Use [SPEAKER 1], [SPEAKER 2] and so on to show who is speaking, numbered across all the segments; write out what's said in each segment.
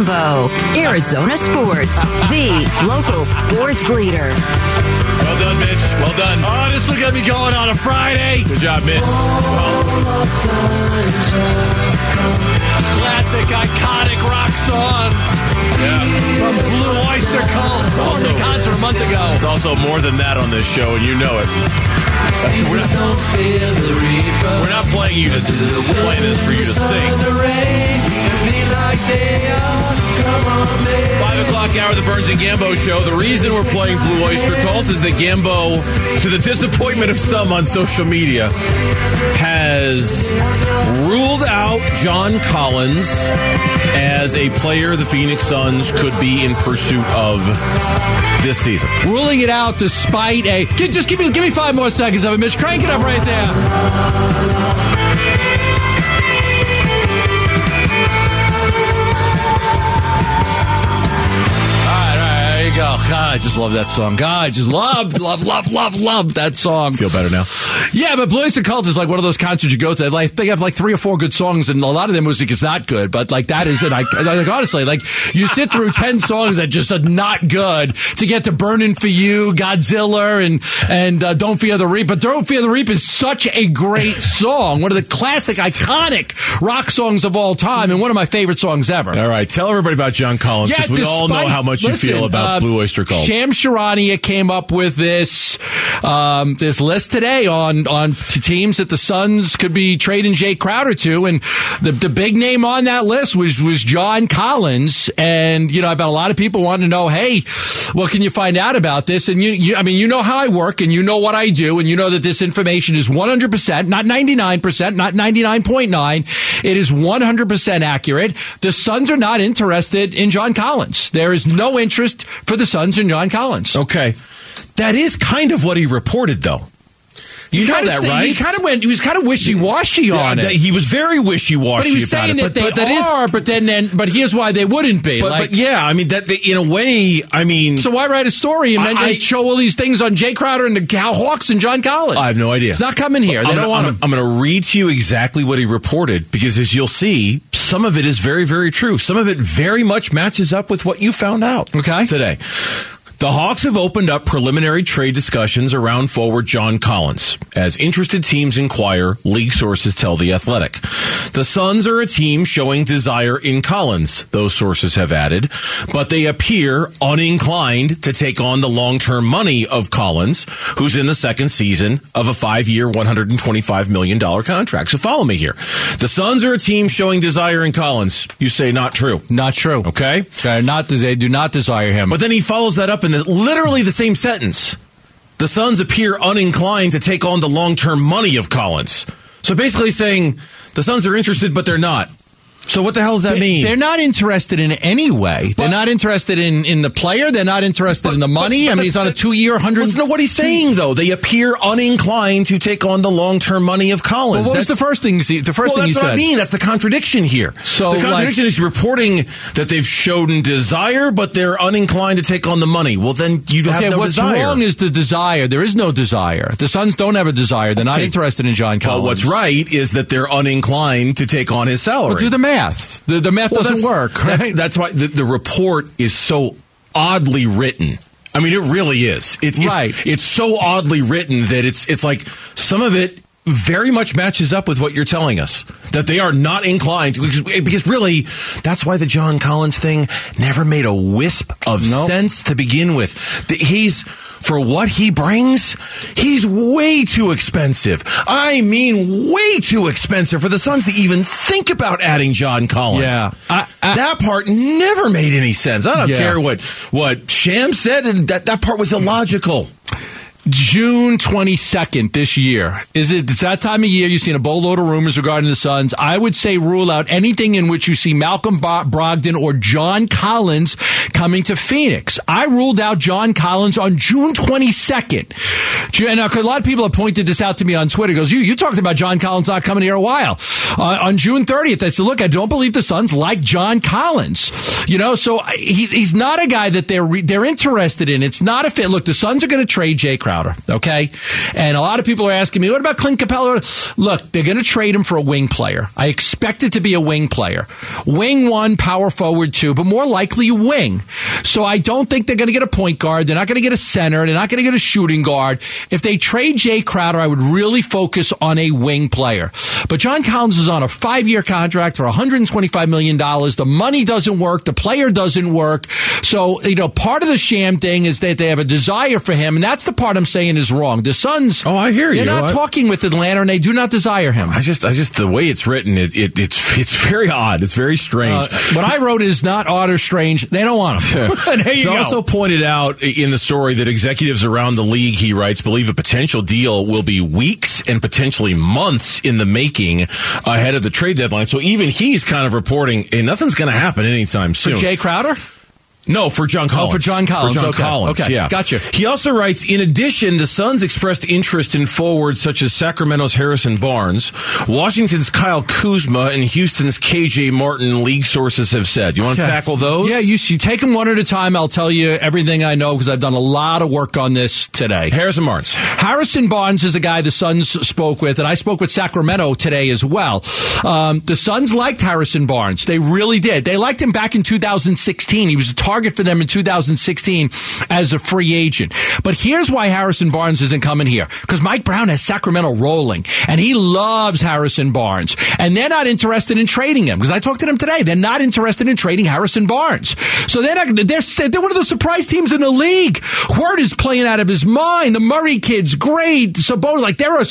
[SPEAKER 1] Gambo, Arizona Sports, the local sports leader.
[SPEAKER 2] Well done, Mitch. Well done.
[SPEAKER 3] Oh, this will get me going on a Friday.
[SPEAKER 2] Good job, Mitch.
[SPEAKER 3] Classic, iconic rock song
[SPEAKER 2] yeah.
[SPEAKER 3] from Blue Oyster Cult. Also,
[SPEAKER 2] Also-
[SPEAKER 3] concert a month ago.
[SPEAKER 2] It's also more than that on this show, and you know it. We're not, we're not playing you to playing this for you to sing. Five o'clock hour, the Burns and Gambo show. The reason we're playing Blue Oyster Cult is that Gambo, to the disappointment of some on social media, has ruled out John Collins as a player the Phoenix Suns could be in pursuit of this season.
[SPEAKER 3] Ruling it out despite a. Just give me give me five more seconds of it, Mitch. Crank it up right there. Right, there you go. God, I just love that song. God, I just love, love, love, love, love that song.
[SPEAKER 2] Feel better now?
[SPEAKER 3] Yeah, but Blue Oyster Cult is like one of those concerts you go to. Like they have like three or four good songs, and a lot of their music is not good. But like that is, and I like honestly, like you sit through ten songs that just are not good to get to "Burning for You," Godzilla, and and uh, "Don't Fear the Reap." But "Don't Fear the Reap" is such a great song, one of the classic, iconic rock songs of all time, and one of my favorite songs ever.
[SPEAKER 2] All right, tell everybody about John Collins because we all know how much
[SPEAKER 3] listen,
[SPEAKER 2] you feel about
[SPEAKER 3] uh,
[SPEAKER 2] Blue Oyster Cult.
[SPEAKER 3] Shams Charania came up with this um, this list today on on teams that the Suns could be trading Jae Crowder to, and the the big name on that list was was John Collins. And you know, I've had a lot of people wanting to know, hey, what can you find out about this? And you, you I mean, you know how I work, and you know what I do, and you know that this information is one hundred percent, not ninety nine percent, not ninety nine point nine. It is one hundred percent accurate. The Suns are not interested in John Collins. There is no interest for the Suns in John Collins.
[SPEAKER 2] Okay. That is kind of what he reported, though. You know that,
[SPEAKER 3] say-
[SPEAKER 2] right?
[SPEAKER 3] He kind of went. He was kind of wishy washy on
[SPEAKER 2] that-
[SPEAKER 3] it.
[SPEAKER 2] He was very wishy
[SPEAKER 3] but
[SPEAKER 2] washy about
[SPEAKER 3] saying
[SPEAKER 2] it.
[SPEAKER 3] that
[SPEAKER 2] But,
[SPEAKER 3] they
[SPEAKER 2] but that is,
[SPEAKER 3] are. but then, then, but here's why they wouldn't be.
[SPEAKER 2] but,
[SPEAKER 3] like,
[SPEAKER 2] but yeah, I mean that they, in a way, I mean,
[SPEAKER 3] so why write a story and then
[SPEAKER 2] I-
[SPEAKER 3] show all these things on Jae Crowder and the Cal Hawks and John Collins?
[SPEAKER 2] I have no idea.
[SPEAKER 3] It's not coming here. They
[SPEAKER 2] I'm
[SPEAKER 3] don't
[SPEAKER 2] gonna,
[SPEAKER 3] want
[SPEAKER 2] I'm,
[SPEAKER 3] him.
[SPEAKER 2] I'm going to read to you exactly what he reported because, as you'll see, some of it is very, very true. Some of it very much matches up with what you found out.
[SPEAKER 3] Okay.
[SPEAKER 2] today. The Hawks have opened up preliminary trade discussions around forward John Collins. As interested teams inquire, league sources tell The Athletic. The Suns are a team showing desire in Collins, those sources have added, but they appear uninclined to take on the long-term money of Collins, who's in the second season of a five-year, $125 million contract. So follow me here. The Suns are a team showing desire in Collins. You say not true.
[SPEAKER 3] Not true.
[SPEAKER 2] Okay?
[SPEAKER 3] They're not. They do not desire him.
[SPEAKER 2] But then he follows that up in the, literally the same sentence. The Suns appear uninclined to take on the long term money of Collins. So basically saying the Suns are interested, but they're not. So what the hell does that mean?
[SPEAKER 3] They're not interested in any way. They're not interested in, in the player. They're not interested in the money. I mean, he's on a two year, hundred.
[SPEAKER 2] Listen to what he's saying, though. They appear uninclined to take on the long term money of Collins.
[SPEAKER 3] Well, what was the first thing? you- The first
[SPEAKER 2] well,
[SPEAKER 3] thing
[SPEAKER 2] that's
[SPEAKER 3] you
[SPEAKER 2] what
[SPEAKER 3] said.
[SPEAKER 2] I mean. That's the contradiction here.
[SPEAKER 3] So,
[SPEAKER 2] the
[SPEAKER 3] like-
[SPEAKER 2] contradiction is reporting that they've shown desire, but they're uninclined to take on the money. Well, then you have
[SPEAKER 3] Okay,
[SPEAKER 2] no
[SPEAKER 3] what's
[SPEAKER 2] desire.
[SPEAKER 3] wrong is the desire. There is no desire. The Suns don't have a desire. They're not interested in John Collins.
[SPEAKER 2] Well, what's right is that they're uninclined to take on his salary.
[SPEAKER 3] Well, do the math. The, the math
[SPEAKER 2] Well,
[SPEAKER 3] doesn't
[SPEAKER 2] that's-
[SPEAKER 3] work.
[SPEAKER 2] That's,
[SPEAKER 3] Right?
[SPEAKER 2] that's why the, the report is so oddly written. I mean, it really is. It, it's,
[SPEAKER 3] Right.
[SPEAKER 2] It's so oddly written that it's it's like some of it very much matches up with what you're telling us that they are not inclined because, really that's why the John Collins thing never made a wisp of
[SPEAKER 3] Nope.
[SPEAKER 2] sense to begin with. He's for what he brings, he's way too expensive. I mean, way too expensive for the Suns to even think about adding John Collins.
[SPEAKER 3] Yeah. I- I-
[SPEAKER 2] that part never made any sense. I don't
[SPEAKER 3] Yeah.
[SPEAKER 2] care what what Sham said, and that that part was illogical.
[SPEAKER 3] June 22nd this year. Is it, it's that time of year you've seen a boatload of rumors regarding the Suns. I would say rule out anything in which you see Malcolm Brogdon or John Collins coming to Phoenix. I ruled out John Collins on June 22nd. And uh, a lot of people have pointed this out to me on Twitter. Goes, you, you talked about John Collins not coming here a while. Uh, on June 30th, I said, look, I don't believe the Suns like John Collins. You know, so he, he's not a guy that they're, re- they're interested in. It's not a fit. Look, the Suns are going to trade Jae Crowder. Okay, and a lot of people are asking me, what about Clint Capela? Look, they're going to trade him for a wing player. I expect it to be a wing player, wing one, power forward two, but more likely wing. So I don't think they're going to get a point guard. They're not going to get a center. They're not going to get a shooting guard. If they trade Jae Crowder, I would really focus on a wing player. But John Collins is on a five year contract for $125 million. The money doesn't work. The player doesn't work. So, you know, part of the sham thing is that they have a desire for him. And that's the part I'm saying is wrong. The Suns.
[SPEAKER 2] Oh, I hear you.
[SPEAKER 3] they're not
[SPEAKER 2] I-
[SPEAKER 3] talking with Atlanta and they do not desire him.
[SPEAKER 2] I just, I just, the way it's written, it, it it's, it's very odd. It's very strange.
[SPEAKER 3] Uh, what I wrote is not odd or strange. They don't want him.
[SPEAKER 2] It's
[SPEAKER 3] go.
[SPEAKER 2] also pointed out in the story that executives around the league, he writes, believe a potential deal will be weeks and potentially months in the making ahead of the trade deadline. So even he's kind of reporting, hey, nothing's going to happen anytime soon.
[SPEAKER 3] for
[SPEAKER 2] soon.
[SPEAKER 3] Jae Crowder?
[SPEAKER 2] No, for John Collins.
[SPEAKER 3] Oh, for John Collins.
[SPEAKER 2] For John
[SPEAKER 3] Okay.
[SPEAKER 2] Collins.
[SPEAKER 3] Okay.
[SPEAKER 2] Yeah.
[SPEAKER 3] Gotcha.
[SPEAKER 2] He also writes, in addition, the Suns expressed interest in forwards such as Sacramento's Harrison Barnes, Washington's Kyle Kuzma, and Houston's KJ Martin, league sources have said. You want to
[SPEAKER 3] Okay.
[SPEAKER 2] tackle those?
[SPEAKER 3] Yeah, you, you take them one at a time. I'll tell you everything I know because I've done a lot of work on this today.
[SPEAKER 2] Harrison Barnes.
[SPEAKER 3] Harrison Barnes is a guy the Suns spoke with, and I spoke with Sacramento today as well. Um, the Suns liked Harrison Barnes. They really did. They liked him back in 2016. He was a target for them in 2016 as a free agent. But here's why Harrison Barnes isn't coming here. Because Mike Brown has Sacramento rolling, and he loves Harrison Barnes. And they're not interested in trading him. Because I talked to them today. They're not interested in trading Harrison Barnes. So they're not, they're, they're one of the surprise teams in the league. Hort is playing out of his mind. The Murray kid's great. Sabonis, like they're a,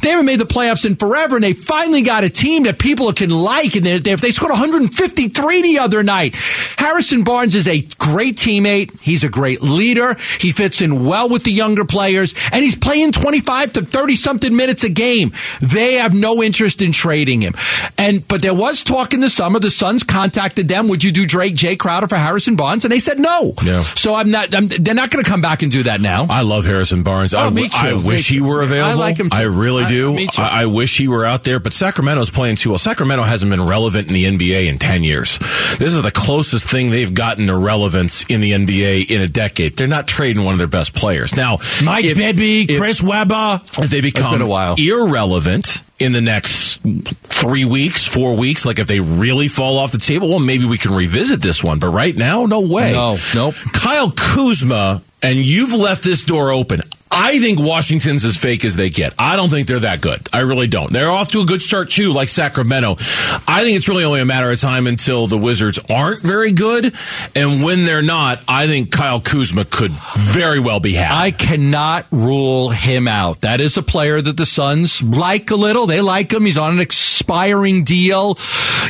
[SPEAKER 3] they haven't made the playoffs in forever, and they finally got a team that people can like. And they they they scored 153 the other night. Harrison Barnes is a great teammate. He's a great leader. He fits in well with the younger players, and he's playing 25 to 30 something minutes a game. They have no interest in trading him. And but there was talk in the summer. The Suns contacted them. Would you do Drake Jae Crowder for Harrison Barnes? And they said no.
[SPEAKER 2] Yeah.
[SPEAKER 3] So I'm not. I'm, they're not going to come back and do that now.
[SPEAKER 2] I love Harrison Barnes. Oh, I,
[SPEAKER 3] Oh, me
[SPEAKER 2] I wish he
[SPEAKER 3] too.
[SPEAKER 2] were
[SPEAKER 3] I
[SPEAKER 2] available.
[SPEAKER 3] like him too.
[SPEAKER 2] I really
[SPEAKER 3] I-
[SPEAKER 2] do.
[SPEAKER 3] me too.
[SPEAKER 2] I, I wish he were out there, but Sacramento's playing too well. Sacramento hasn't been relevant in the NBA in 10 years. This is the closest thing they've gotten to relevance in the NBA in a decade. They're not trading one of their best players. Now,
[SPEAKER 3] Mike
[SPEAKER 2] if-
[SPEAKER 3] Bibby,
[SPEAKER 2] if-
[SPEAKER 3] Chris Webber.
[SPEAKER 2] if they become
[SPEAKER 3] a while.
[SPEAKER 2] irrelevant in the next three weeks, four weeks, like if they really fall off the table, well, maybe we can revisit this one. But right now, no way.
[SPEAKER 3] No, nope.
[SPEAKER 2] Kyle Kuzma, and you've left this door open. I think Washington's as fake as they get. I don't think they're that good. I really don't. They're off to a good start too, like Sacramento. I think it's really only a matter of time until the Wizards aren't very good, and when they're not, I think Kyle Kuzma could very well be had.
[SPEAKER 3] I cannot rule him out. That is a player that the Suns like a little. They like him. He's on an expiring deal,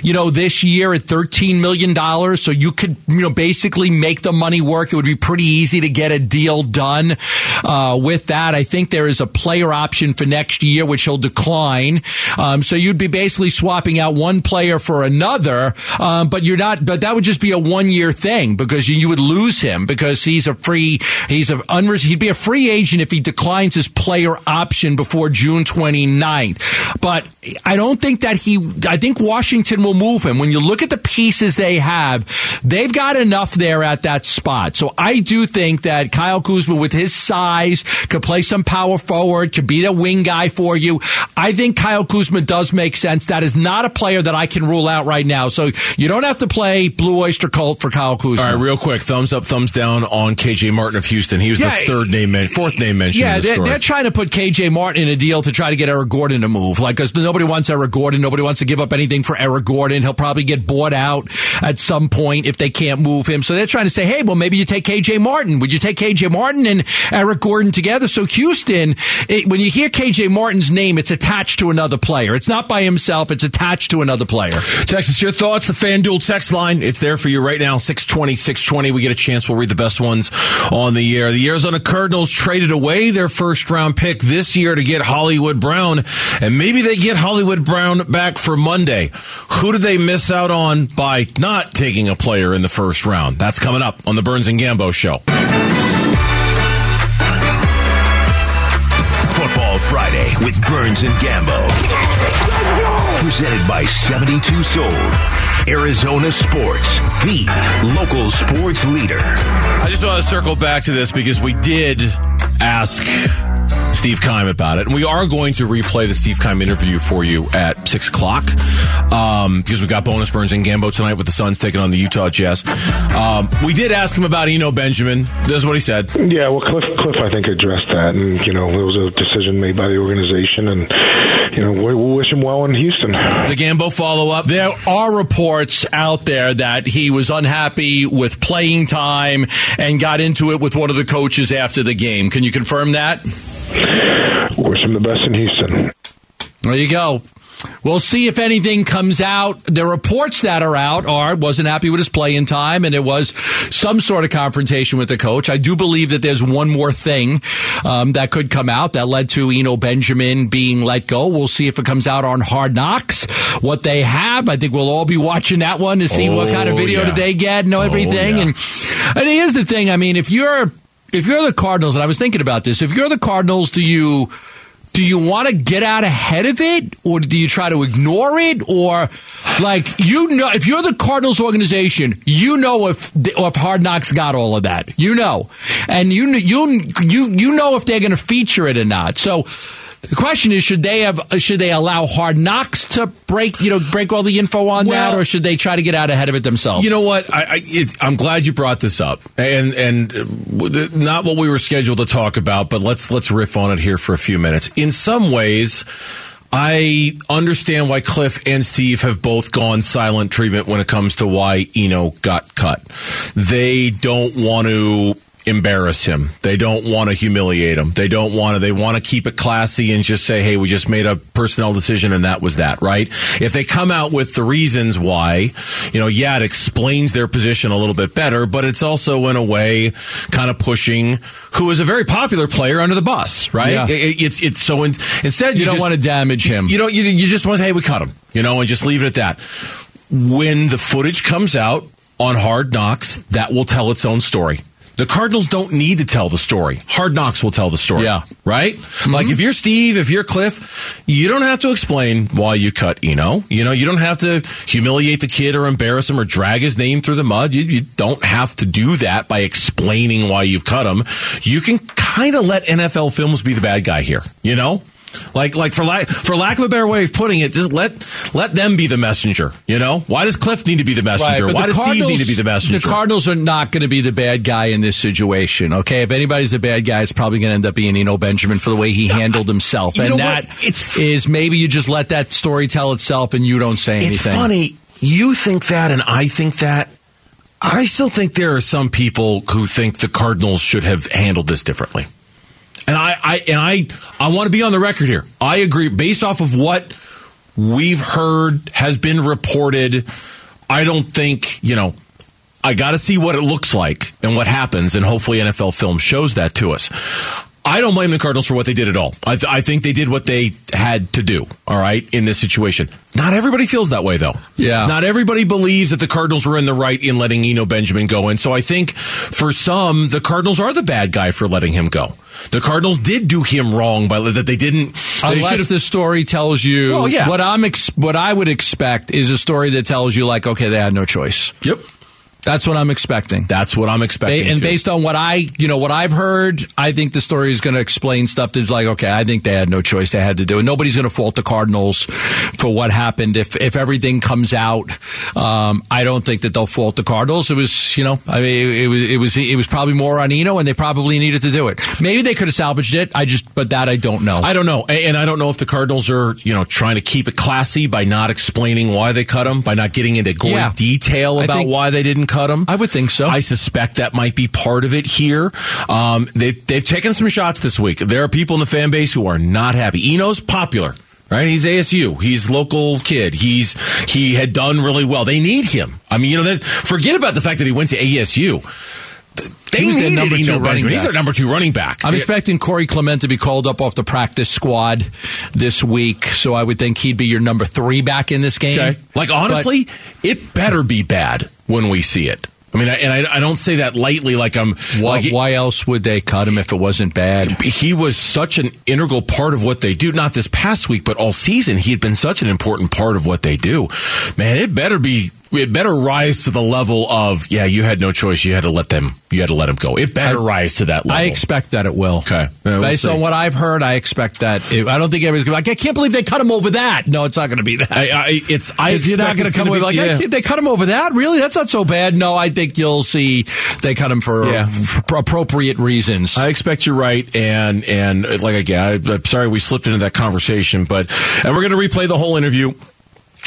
[SPEAKER 3] you know, this year at $13 million. So you could, you know, basically make the money work. It would be pretty easy to get a deal done uh, with that. I think there is a player option for next year, which he'll decline. Um, so you'd be basically swapping out one player for another. Um, but you're not, but that would just be a one year thing because you, you would lose him because he's a free, he's a unre- he'd be a free agent if he declines his player option before June 29th. But I don't think that he, I think Washington will move him. When you look at the pieces they have, they've got enough there at that spot. So I do think that Kyle Kuzma with his size could play some power forward, could be the wing guy for you. I think Kyle Kuzma does make sense. That is not a player that I can rule out right now. So you don't have to play Blue Oyster Cult for Kyle Kuzma.
[SPEAKER 2] All right, real quick, thumbs up, thumbs down on KJ Martin of Houston. He was
[SPEAKER 3] Yeah,
[SPEAKER 2] the third name, fourth name mentioned.
[SPEAKER 3] Yeah, they're, they're trying to put KJ Martin in a deal to try to get Eric Gordon to move. Like, because nobody wants Eric Gordon. Nobody wants to give up anything for Eric Gordon. He'll probably get bought out at some point if they can't move him. So they're trying to say, hey, well, maybe you take KJ Martin. Would you take KJ Martin and Eric Gordon together? So Houston, it, when you hear KJ Martin's name, it's attached to another player. It's not by himself. It's attached to another player.
[SPEAKER 2] Texas, your thoughts. The FanDuel text line. It's there for you right now. 620, 620. We get a chance. We'll read the best ones on the year. The Arizona Cardinals traded away their first round pick this year to get Hollywood Brown. And maybe they get Hollywood Brown back for Monday. Who do they miss out on by not taking a player in the first round? That's coming up on the Burns and Gambo show.
[SPEAKER 4] Football Friday with Burns and Gambo. Presented by 72 Sold. Arizona Sports, the local sports leader.
[SPEAKER 2] I just want to circle back to this because we did ask Steve Keim about it. And we are going to replay the Steve Keim interview for you at 6 o'clock um, because we got bonus Burns and Gambo tonight with the Suns taking on the Utah Jazz. Um, we did ask him about Eno Benjamin. This is what he said.
[SPEAKER 5] Yeah, well, Cliff, Cliff, I think addressed that, and you know, it was a decision made by the organization, and you know, we we'll wish him well in Houston.
[SPEAKER 2] The Gambo follow up.
[SPEAKER 3] There are reports out there that he was unhappy with playing time and got into it with one of the coaches after the game. Can you confirm that?
[SPEAKER 5] Wish him the best in Houston.
[SPEAKER 3] There you go. We'll see if anything comes out. The reports that are out are wasn't happy with his playing time, and it was some sort of confrontation with the coach. I do believe that there's one more thing um, that could come out that led to Eno Benjamin being let go. We'll see if it comes out on Hard Knocks. What they have, I think we'll all be watching that one to see oh, what kind of video yeah. did they get, and everything. Oh, yeah. And and here's the thing. I mean, if you're if you're the Cardinals, and I was thinking about this, if you're the Cardinals, do you do you want to get out ahead of it or do you try to ignore it or like you know if you're the Cardinals organization you know if if Hard Knocks got all of that. You know. And you you you you know if they're going to feature it or not. So the question is, should they have? Should they allow Hard Knocks to break, you know, break all the info on well, that, or should they try to get out ahead of it themselves?
[SPEAKER 2] You know what? I, am glad you brought this up, and and uh, not what we were scheduled to talk about, but let's let's riff on it here for a few minutes. In some ways. I understand why Cliff and Steve have both gone silent treatment when it comes to why Eno got cut. They don't want to embarrass him. They don't want to humiliate him. They don't want to. They want to keep it classy and just say, "Hey, we just made a personnel decision and that was that." Right? If they come out with the reasons why, you know, yeah, it explains their position a little bit better, but it's also in a way kind of pushing who is a very popular player under the bus. Right? Yeah. It, it's it's so in, instead
[SPEAKER 3] you,
[SPEAKER 2] you
[SPEAKER 3] don't
[SPEAKER 2] just,
[SPEAKER 3] want to damage him.
[SPEAKER 2] You don't. You, you just want to say, "Hey, we cut him," you know, and just leave it at that. When the footage comes out on Hard Knocks, that will tell its own story. The Cardinals don't need to tell the story. Hard Knocks will tell the story.
[SPEAKER 3] Yeah.
[SPEAKER 2] Right? Mm-hmm. Like if you're Steve, if you're Cliff, you don't have to explain why you cut Eno. You know, you don't have to humiliate the kid or embarrass him or drag his name through the mud. You, you don't have to do that by explaining why you've cut him. You can kind of let NFL films be the bad guy here, you know? Like, like for lack for lack of a better way of putting it, just let let them be the messenger. You know, why does Cliff need to be the messenger?
[SPEAKER 3] Right,
[SPEAKER 2] why
[SPEAKER 3] does
[SPEAKER 2] Steve need to be the messenger?
[SPEAKER 3] The Cardinals are not going to be the bad guy in this situation. Okay, if anybody's the bad guy, it's probably going to end up being Eno Benjamin for the way he handled himself, and that it's, is maybe you just let that story tell itself and you don't say anything.
[SPEAKER 2] It's funny. You think that, and I think that. I still think there are some people who think the Cardinals should have handled this differently. And I, I and I I want to be on the record here. I agree based off of what we've heard has been reported. I don't think, you know, I got to see what it looks like and what happens and hopefully NFL film shows that to us. I don't blame the Cardinals for what they did at all. I, th- I, think they did what they had to do, all right, in this situation. Not everybody feels that way, though.
[SPEAKER 3] Yeah.
[SPEAKER 2] Not everybody believes that the Cardinals were in the right in letting Eno Benjamin go. And so I think for some, the Cardinals are the bad guy for letting him go. The Cardinals did do him wrong by that they didn't.
[SPEAKER 3] They Unless the story tells you well, yeah. what I'm ex- what I would expect is a story that tells you like, okay, they had no choice.
[SPEAKER 2] Yep.
[SPEAKER 3] That's what I'm expecting.
[SPEAKER 2] That's what I'm expecting.
[SPEAKER 3] and
[SPEAKER 2] too.
[SPEAKER 3] based on what I, you know, what I've heard, I think the story is going to explain stuff that's like, okay, I think they had no choice; they had to do it. Nobody's going to fault the Cardinals for what happened. If if everything comes out, um, I don't think that they'll fault the Cardinals. It was, you know, I mean, it, it was it was it was probably more on Eno, and they probably needed to do it. Maybe they could have salvaged it. I just, but that I don't know.
[SPEAKER 2] I don't know, and I don't know if the Cardinals are, you know, trying to keep it classy by not explaining why they cut him, by not getting into gory yeah. detail about think, why they didn't cut him.
[SPEAKER 3] I would think so.
[SPEAKER 2] I suspect that might be part of it here. Um, they, they've taken some shots this week. There are people in the fan base who are not happy. Eno's popular. Right, he's ASU. He's local kid. He's he had done really well. They need him. I mean, you know, forget about the fact that he went to ASU. They he was needed number two running back. He's their number two running back.
[SPEAKER 3] I'm yeah. expecting Corey Clement to be called up off the practice squad this week, so I would think he'd be your number three back in this game. Okay.
[SPEAKER 2] Like honestly, but, it better be bad when we see it. I mean, and I, I, don't say that lightly. Like I'm.
[SPEAKER 3] Why,
[SPEAKER 2] like
[SPEAKER 3] why, else would they cut him if it wasn't bad?
[SPEAKER 2] He was such an integral part of what they do. Not this past week, but all season, he had been such an important part of what they do. Man, it better be it better rise to the level of yeah, you had no choice. You had to let them. You had to let him go. It better
[SPEAKER 3] I-
[SPEAKER 2] rise to that level.
[SPEAKER 3] I expect that it will.
[SPEAKER 2] Okay. Yeah, we'll
[SPEAKER 3] Based
[SPEAKER 2] see.
[SPEAKER 3] on what I've heard, I expect that. It, I don't think everybody's going to like, I can't believe they cut him over that. No, it's not going to be that.
[SPEAKER 2] I, I, it's I.
[SPEAKER 3] You're not going
[SPEAKER 2] it's
[SPEAKER 3] to come away like
[SPEAKER 2] yeah.
[SPEAKER 3] "I they cut him over that. Really, that's not so bad. No, I think you'll see they cut him for,
[SPEAKER 2] Yeah.
[SPEAKER 3] for appropriate reasons.
[SPEAKER 2] I expect you're right, and and like again, I, I'm sorry we slipped into that conversation, but and we're going to replay the whole interview.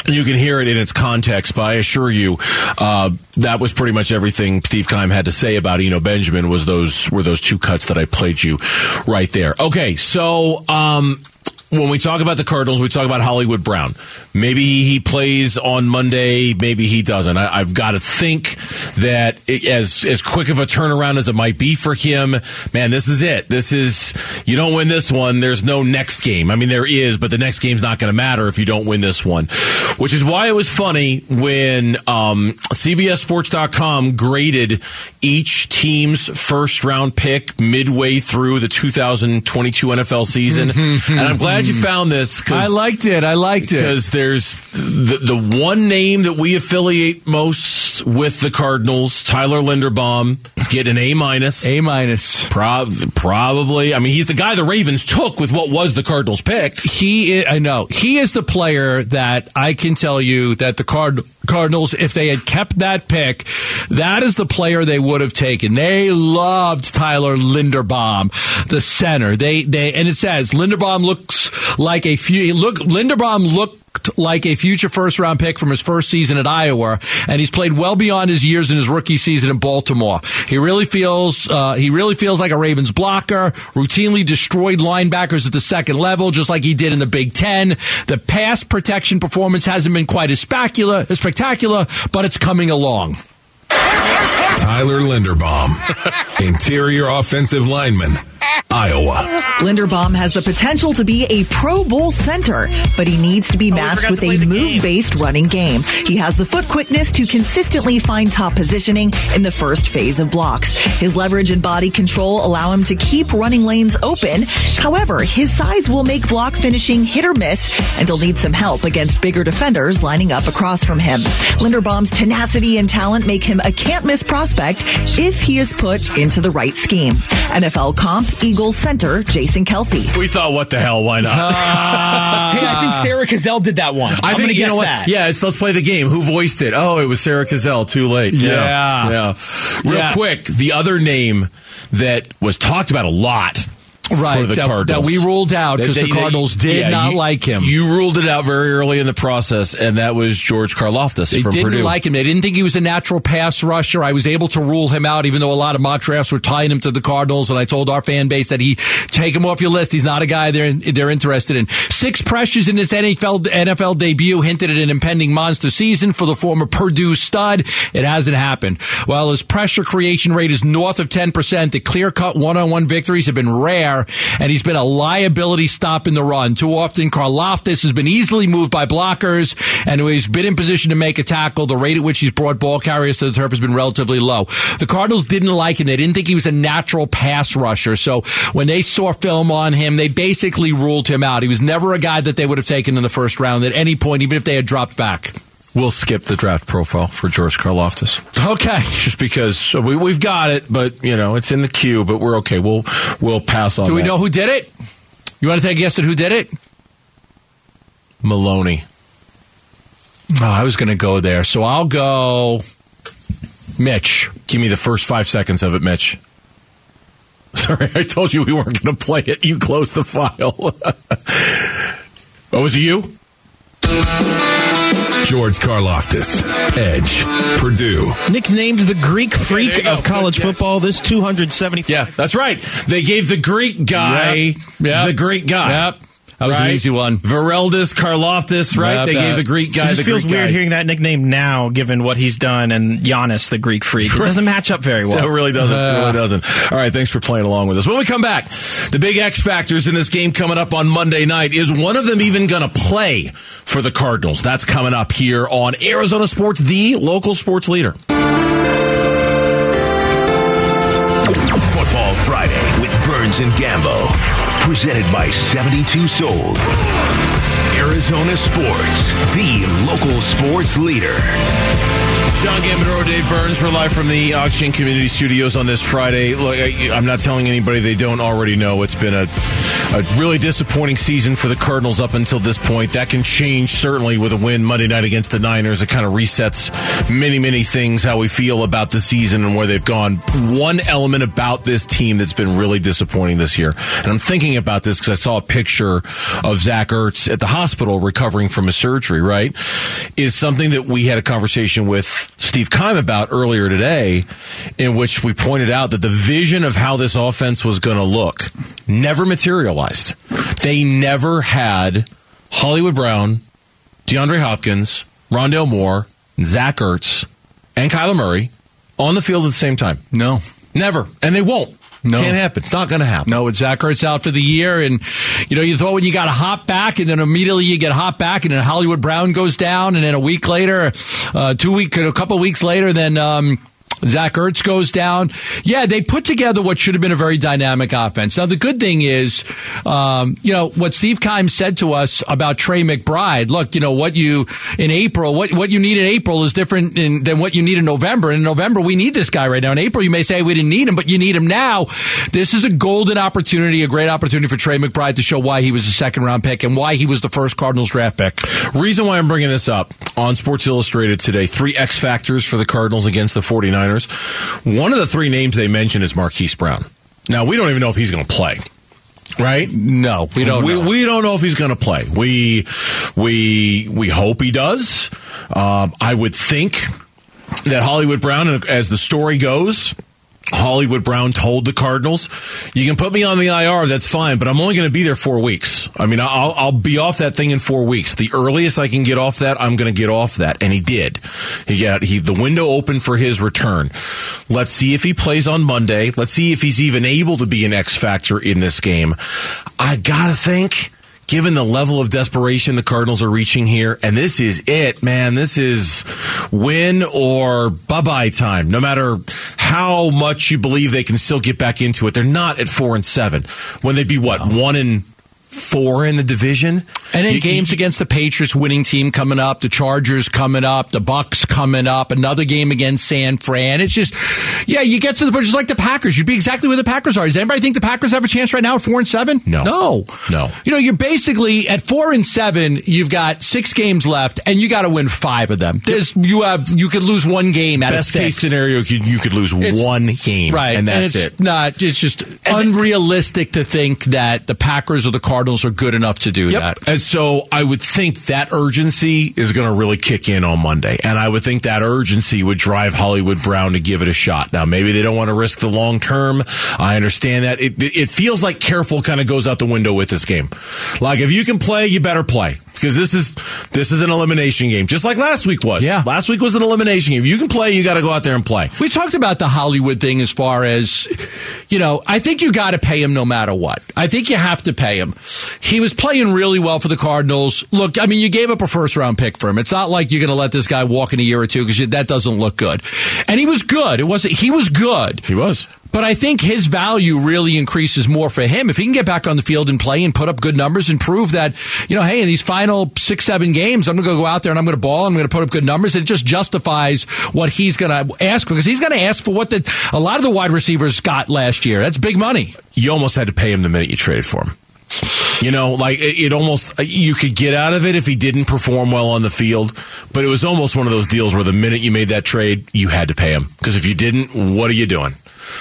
[SPEAKER 2] You can hear it in its context, but I assure you, uh, that was pretty much everything Steve Keim had to say about Eno Benjamin. Was those were those two cuts that I played you right there? Okay, so um, when we talk about the Cardinals, we talk about Hollywood Brown. Maybe he plays on Monday, maybe he doesn't. I, I've got to think that it, as as quick of a turnaround as it might be for him, man, this is it. This is you don't win this one. There's no next game. I mean, there is, but the next game's not going to matter if you don't win this one. Which is why it was funny when um, CBSSports.com graded each team's first round pick midway through the 2022 NFL season, and I'm glad you found this. 'cause-
[SPEAKER 3] I liked it. I liked it.
[SPEAKER 2] because there's the, the one name that we affiliate most with the Cardinals, Tyler Linderbaum, is getting an A minus.
[SPEAKER 3] A minus.
[SPEAKER 2] Prob- probably. I mean, he's the guy the Ravens took with what was the Cardinals pick.
[SPEAKER 3] He, is, I know he is the player that I can tell you that the Card Cardinals, if they had kept that pick, that is the player they would have taken. They loved Tyler Linderbaum, the center. They they and it says Linderbaum looks like a few. Look, Linderbaum looked like a future first round pick from his first season at Iowa, and he's played well beyond his years in his rookie season in Baltimore. He really feels uh, he really feels like a Ravens blocker. Routinely destroyed linebackers at the second level, just like he did in the Big Ten. The pass protection performance hasn't been quite as spectacular, as spectacular, but it's coming along.
[SPEAKER 6] Tyler Linderbaum, interior offensive lineman, Iowa.
[SPEAKER 7] Linderbaum has the potential to be a Pro Bowl center, but he needs to be matched
[SPEAKER 8] forgot
[SPEAKER 7] with a move based running game. He has the foot quickness to consistently find top positioning in the first phase of blocks. His leverage and body control allow him to keep running lanes open. However, his size will make block finishing hit or miss, and he'll need some help against bigger defenders lining up across from him. Linderbaum's tenacity and talent make him a can't miss prospect if he is put into the right scheme. NFL comp Eagles center Jason Kelce.
[SPEAKER 2] We thought, what the hell? Why not?
[SPEAKER 8] Hey, I think Sarah Cazell did that one.
[SPEAKER 2] I
[SPEAKER 8] am
[SPEAKER 2] think
[SPEAKER 8] gonna
[SPEAKER 2] you
[SPEAKER 8] guess
[SPEAKER 2] know what?
[SPEAKER 8] that.
[SPEAKER 2] Yeah, it's, let's play the game. Who voiced it? Oh, it was Sarah Cazell. Too late.
[SPEAKER 3] Yeah.
[SPEAKER 2] yeah. Real
[SPEAKER 3] Yeah.
[SPEAKER 2] quick, the other name that was talked about a lot.
[SPEAKER 3] Right,
[SPEAKER 2] for the
[SPEAKER 3] that-
[SPEAKER 2] Cardinals.
[SPEAKER 3] that we ruled out
[SPEAKER 2] because
[SPEAKER 3] the Cardinals did not
[SPEAKER 2] you-
[SPEAKER 3] like him.
[SPEAKER 2] You ruled it out very early in the process, and that was George Karlaftis
[SPEAKER 3] They
[SPEAKER 2] from
[SPEAKER 3] didn't
[SPEAKER 2] Purdue.
[SPEAKER 3] like him. They didn't think he was a natural pass rusher. I was able to rule him out, even though a lot of mock drafts were tying him to the Cardinals. And I told our fan base that he take him off your list. He's not a guy they're they're interested in. Six pressures in his NFL NFL debut hinted at an impending monster season for the former Purdue stud. It hasn't happened. While his pressure creation rate is north of ten percent, the clear cut one on one victories have been rare, and he's been a liability stopping the run. Too often, Karlaftis has been easily moved by blockers, and he's been in position to make a tackle, the rate at which he's brought ball carriers to the turf has been relatively low. The Cardinals didn't like him. They didn't think he was a natural pass rusher. So when they saw film on him, they basically ruled him out. He was never a guy that they would have taken in the first round at any point, even if they had dropped back.
[SPEAKER 2] We'll skip the draft profile for George Karlaftis.
[SPEAKER 3] Okay.
[SPEAKER 2] Just because we, we've got it, but you know it's in the queue. But we're okay. We'll we'll pass on.
[SPEAKER 3] Do we
[SPEAKER 2] that.
[SPEAKER 3] know who did it? You want to take a guess at who did it?
[SPEAKER 2] Maloney?
[SPEAKER 3] Oh, I was going to go there. So I'll go Mitch.
[SPEAKER 2] Give me the first five seconds of it, Mitch. Sorry, I told you we weren't going to play it. You closed the file. oh, was it you?
[SPEAKER 6] George Karlaftis, Edge, Purdue.
[SPEAKER 9] Nicknamed the Greek freak
[SPEAKER 2] there you
[SPEAKER 9] of
[SPEAKER 2] go.
[SPEAKER 9] college football, this 275.
[SPEAKER 2] Yeah, that's right. They gave the Greek guy
[SPEAKER 3] Yep. Yep.
[SPEAKER 2] the Greek guy.
[SPEAKER 3] Yep. That was an easy one.
[SPEAKER 2] Vareldis Karlaftis, right?
[SPEAKER 3] Yep,
[SPEAKER 2] they
[SPEAKER 3] that-
[SPEAKER 2] gave the Greek
[SPEAKER 9] It
[SPEAKER 2] guy
[SPEAKER 9] just
[SPEAKER 2] the
[SPEAKER 9] feels
[SPEAKER 2] Greek
[SPEAKER 9] weird
[SPEAKER 2] guy.
[SPEAKER 9] hearing that nickname now, given what he's done, and Giannis, the Greek freak. It doesn't match up very well.
[SPEAKER 2] No, it really doesn't. It
[SPEAKER 3] Uh.
[SPEAKER 2] really doesn't. All right, thanks for playing along with us. When we come back, the big X factors in this game coming up on Monday night is one of them even going to play for the Cardinals? That's coming up here on Arizona Sports, the local sports leader.
[SPEAKER 4] Football Friday with Burns and Gambo. Presented by 72 Sold. Arizona Sports, the local sports leader.
[SPEAKER 2] John Gambadoro, Dave Burns. We're live from the Auction Community Studios on this Friday. Look, I'm not telling anybody they don't already know. It's been a, a really disappointing season for the Cardinals up until this point. That can change certainly with a win Monday night against the Niners. It kind of resets many, many things how we feel about the season and where they've gone. One element about this team that's been really disappointing this year, and I'm thinking about this because I saw a picture of Zach Ertz at the hospital recovering from his surgery. Right, is something that we had a conversation with Steve Keim about earlier today, in which we pointed out that the vision of how this offense was going to look never materialized. They never had Hollywood Brown, DeAndre Hopkins, Rondale Moore, Zach Ertz, and Kyler Murray on the field at the same time.
[SPEAKER 3] No.
[SPEAKER 2] Never. And they won't.
[SPEAKER 3] No.
[SPEAKER 2] Can't happen. It's not going to happen.
[SPEAKER 3] No, it's Zach Ertz out for the year, and you know you thought when you got a hop back, and then immediately you get hop back, and then Hollywood Brown goes down, and then a week later, uh, two week, a couple weeks later, then. Um, Zach Ertz goes down. Yeah, they put together what should have been a very dynamic offense. Now, the good thing is, um, you know, what Steve Keim's said to us about Trey McBride. Look, you know, what you, in April, what, what you need in April is different in, than what you need in November. In November, we need this guy right now. In April, you may say we didn't need him, but you need him now. This is a golden opportunity, a great opportunity for Trey McBride to show why he was a second round pick and why he was the first Cardinals draft pick.
[SPEAKER 2] Reason why I'm bringing this up on Sports Illustrated today three X factors for the Cardinals against the 49ers. One of the three names they mentioned is Marquise Brown. Now, we don't even know if he's going to play. Right?
[SPEAKER 3] No, we don't
[SPEAKER 2] We,
[SPEAKER 3] know.
[SPEAKER 2] we don't know if he's going to play. We we we hope he does. Um, I would think that Hollywood Brown, as the story goes, Hollywood Brown told the Cardinals, "You can put me on the IR, that's fine, but I'm only going to be there four weeks. I mean, I'll I'll be off that thing in four weeks. The earliest I can get off that, I'm going to get off that." And he did. He got he the window open for his return. Let's see if he plays on Monday. Let's see if he's even able to be an X factor in this game. I gotta think given the level of desperation the Cardinals are reaching here, and this is it, man. This is win or bye bye time. No matter how much you believe they can still get back into it, they're not at four and seven. When they'd be what one and four in the division,
[SPEAKER 3] And then
[SPEAKER 2] You-
[SPEAKER 3] games
[SPEAKER 2] you-
[SPEAKER 3] against the Patriots winning team coming up, the Chargers coming up, the Bucks coming up, another game against San Fran. It's just, yeah, you get to the point just like the Packers. You'd be exactly where the Packers are. Does anybody think the Packers have a chance right now at four and seven?
[SPEAKER 2] No.
[SPEAKER 3] no,
[SPEAKER 2] No.
[SPEAKER 3] You know, you're basically at four and seven. You've got six games left, and you got to win five of them. There's you have you could lose one game out
[SPEAKER 2] Best
[SPEAKER 3] of six.
[SPEAKER 2] case scenario, you could, lose
[SPEAKER 3] It's-
[SPEAKER 2] one game,
[SPEAKER 3] right?
[SPEAKER 2] and that's
[SPEAKER 3] it's
[SPEAKER 2] it.
[SPEAKER 3] Not. It's just unrealistic to think that the Packers or the Cardinals are good enough to do that.
[SPEAKER 2] And so I would think that urgency is going to really kick in on Monday. And I would think that urgency would drive Hollywood Brown to give it a shot. Now, maybe they don't want to risk the long term. I understand that. It, it feels like careful kind of goes out the window with this game. Like if you can play, you better play. Because this is this is an elimination game, just like last week was.
[SPEAKER 3] Yeah.
[SPEAKER 2] last week was an elimination game. If you can play, you got to go out there and play.
[SPEAKER 3] We talked about the Hollywood thing as far as, you know, I think you got to pay him no matter what. I think you have to pay him. He was playing really well for the Cardinals. Look, I mean, you gave up a first round pick for him. It's not like you're going to let this guy walk in a year or two because that doesn't look good. And he was good. It wasn't, he was good.
[SPEAKER 2] He was.
[SPEAKER 3] But I think his value really increases more for him if he can get back on the field and play and put up good numbers and prove that, you know, hey, in these final six, seven games, I'm going to go out there and I'm going to ball. And I'm going to put up good numbers. And it just justifies what he's going to ask because he's going to ask for what the, a lot of the wide receivers got last year. That's big money.
[SPEAKER 2] you almost had to pay him the minute you traded for him. You know, like it, it almost you could get out of it if he didn't perform well on the field, but it was almost one of those deals where the minute you made that trade, you had to pay him because if you didn't, what are you doing?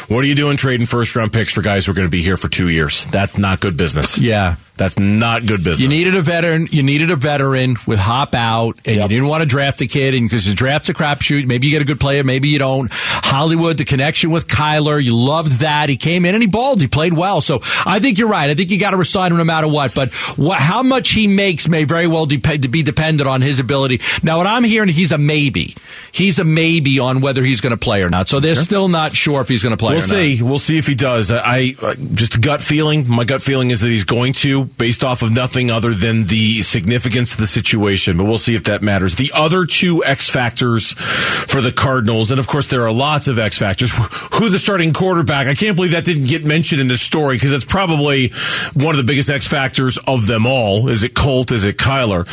[SPEAKER 2] What are you doing trading first round picks for guys who are going to be here for two years? That's not good business.
[SPEAKER 3] Yeah.
[SPEAKER 2] That's not good business.
[SPEAKER 3] You needed a veteran. You needed a veteran with hop out, and
[SPEAKER 2] Yep.
[SPEAKER 3] you didn't want to draft a kid, and because the draft's a crapshoot. Maybe you get a good player, maybe you don't. Hollywood, the connection with Kyler, you loved that. He came in and he balled. He played well. So I think you're right. I think you got to resign him no matter what. But what, how much he makes may very well dep- be dependent on his ability. Now, what I'm hearing, he's a maybe. He's a maybe on whether he's going to play or not. So they're still not sure if he's going to to play.
[SPEAKER 2] We'll see.
[SPEAKER 3] Not.
[SPEAKER 2] We'll see if he does. I, I just gut feeling. My gut feeling is that he's going to, based off of nothing other than the significance of the situation. But we'll see if that matters. The other two X factors for the Cardinals, and of course there are lots of X factors. Who the starting quarterback? I can't believe that didn't get mentioned in this story because it's probably one of the biggest X factors of them all. Is it Colt? Is it Kyler?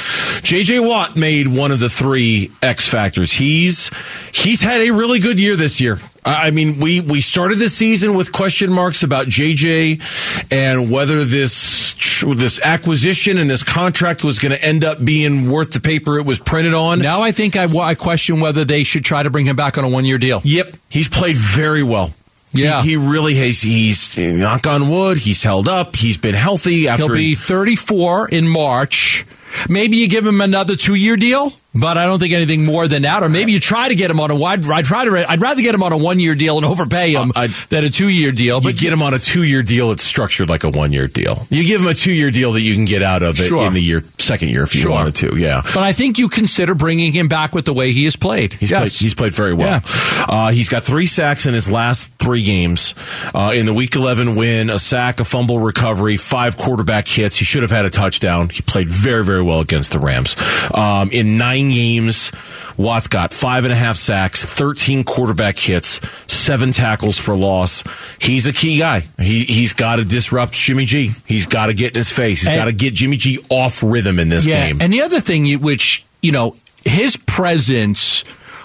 [SPEAKER 2] J.J. Watt made one of the three X factors. He's he's had a really good year this year. I mean, we, we started the season with question marks about JJ and whether this this acquisition and this contract was going to end up being worth the paper it was printed on.
[SPEAKER 3] Now I think I, I question whether they should try to bring him back on a one year deal.
[SPEAKER 2] Yep, he's played very well.
[SPEAKER 3] Yeah,
[SPEAKER 2] he, he, really has. He's knock on wood. He's held up. He's been healthy. After
[SPEAKER 3] he'll be 34 in March. Maybe you give him another two year deal. But I don't think anything more than that. Or maybe you try to get him on a wide. I'd try to. I'd rather get him on a one year deal and overpay him uh, than a two year deal.
[SPEAKER 2] But get him on a two year deal. It's structured like a one year deal. You give him a two year deal that you can get out of it
[SPEAKER 3] sure.
[SPEAKER 2] in the year second year if you
[SPEAKER 3] sure.
[SPEAKER 2] wanted to. Yeah.
[SPEAKER 3] But I think you consider bringing him back with the way he has played.
[SPEAKER 2] He's
[SPEAKER 3] yes.
[SPEAKER 2] played. He's played very well.
[SPEAKER 3] Yeah.
[SPEAKER 2] Uh, he's got three sacks in his last three games. Uh, in the Week 11 win, a sack, a fumble recovery, five quarterback hits. He should have had a touchdown. He played very very well against the Rams. Um, in nine games. Watt's got five and a half sacks, 13 quarterback hits, seven tackles for loss. He's a key guy. He, he's got to disrupt Jimmy G. He's got to get in his face. He's got to get Jimmy G off rhythm in this
[SPEAKER 3] yeah,
[SPEAKER 2] game.
[SPEAKER 3] And the other thing, which, you know, his presence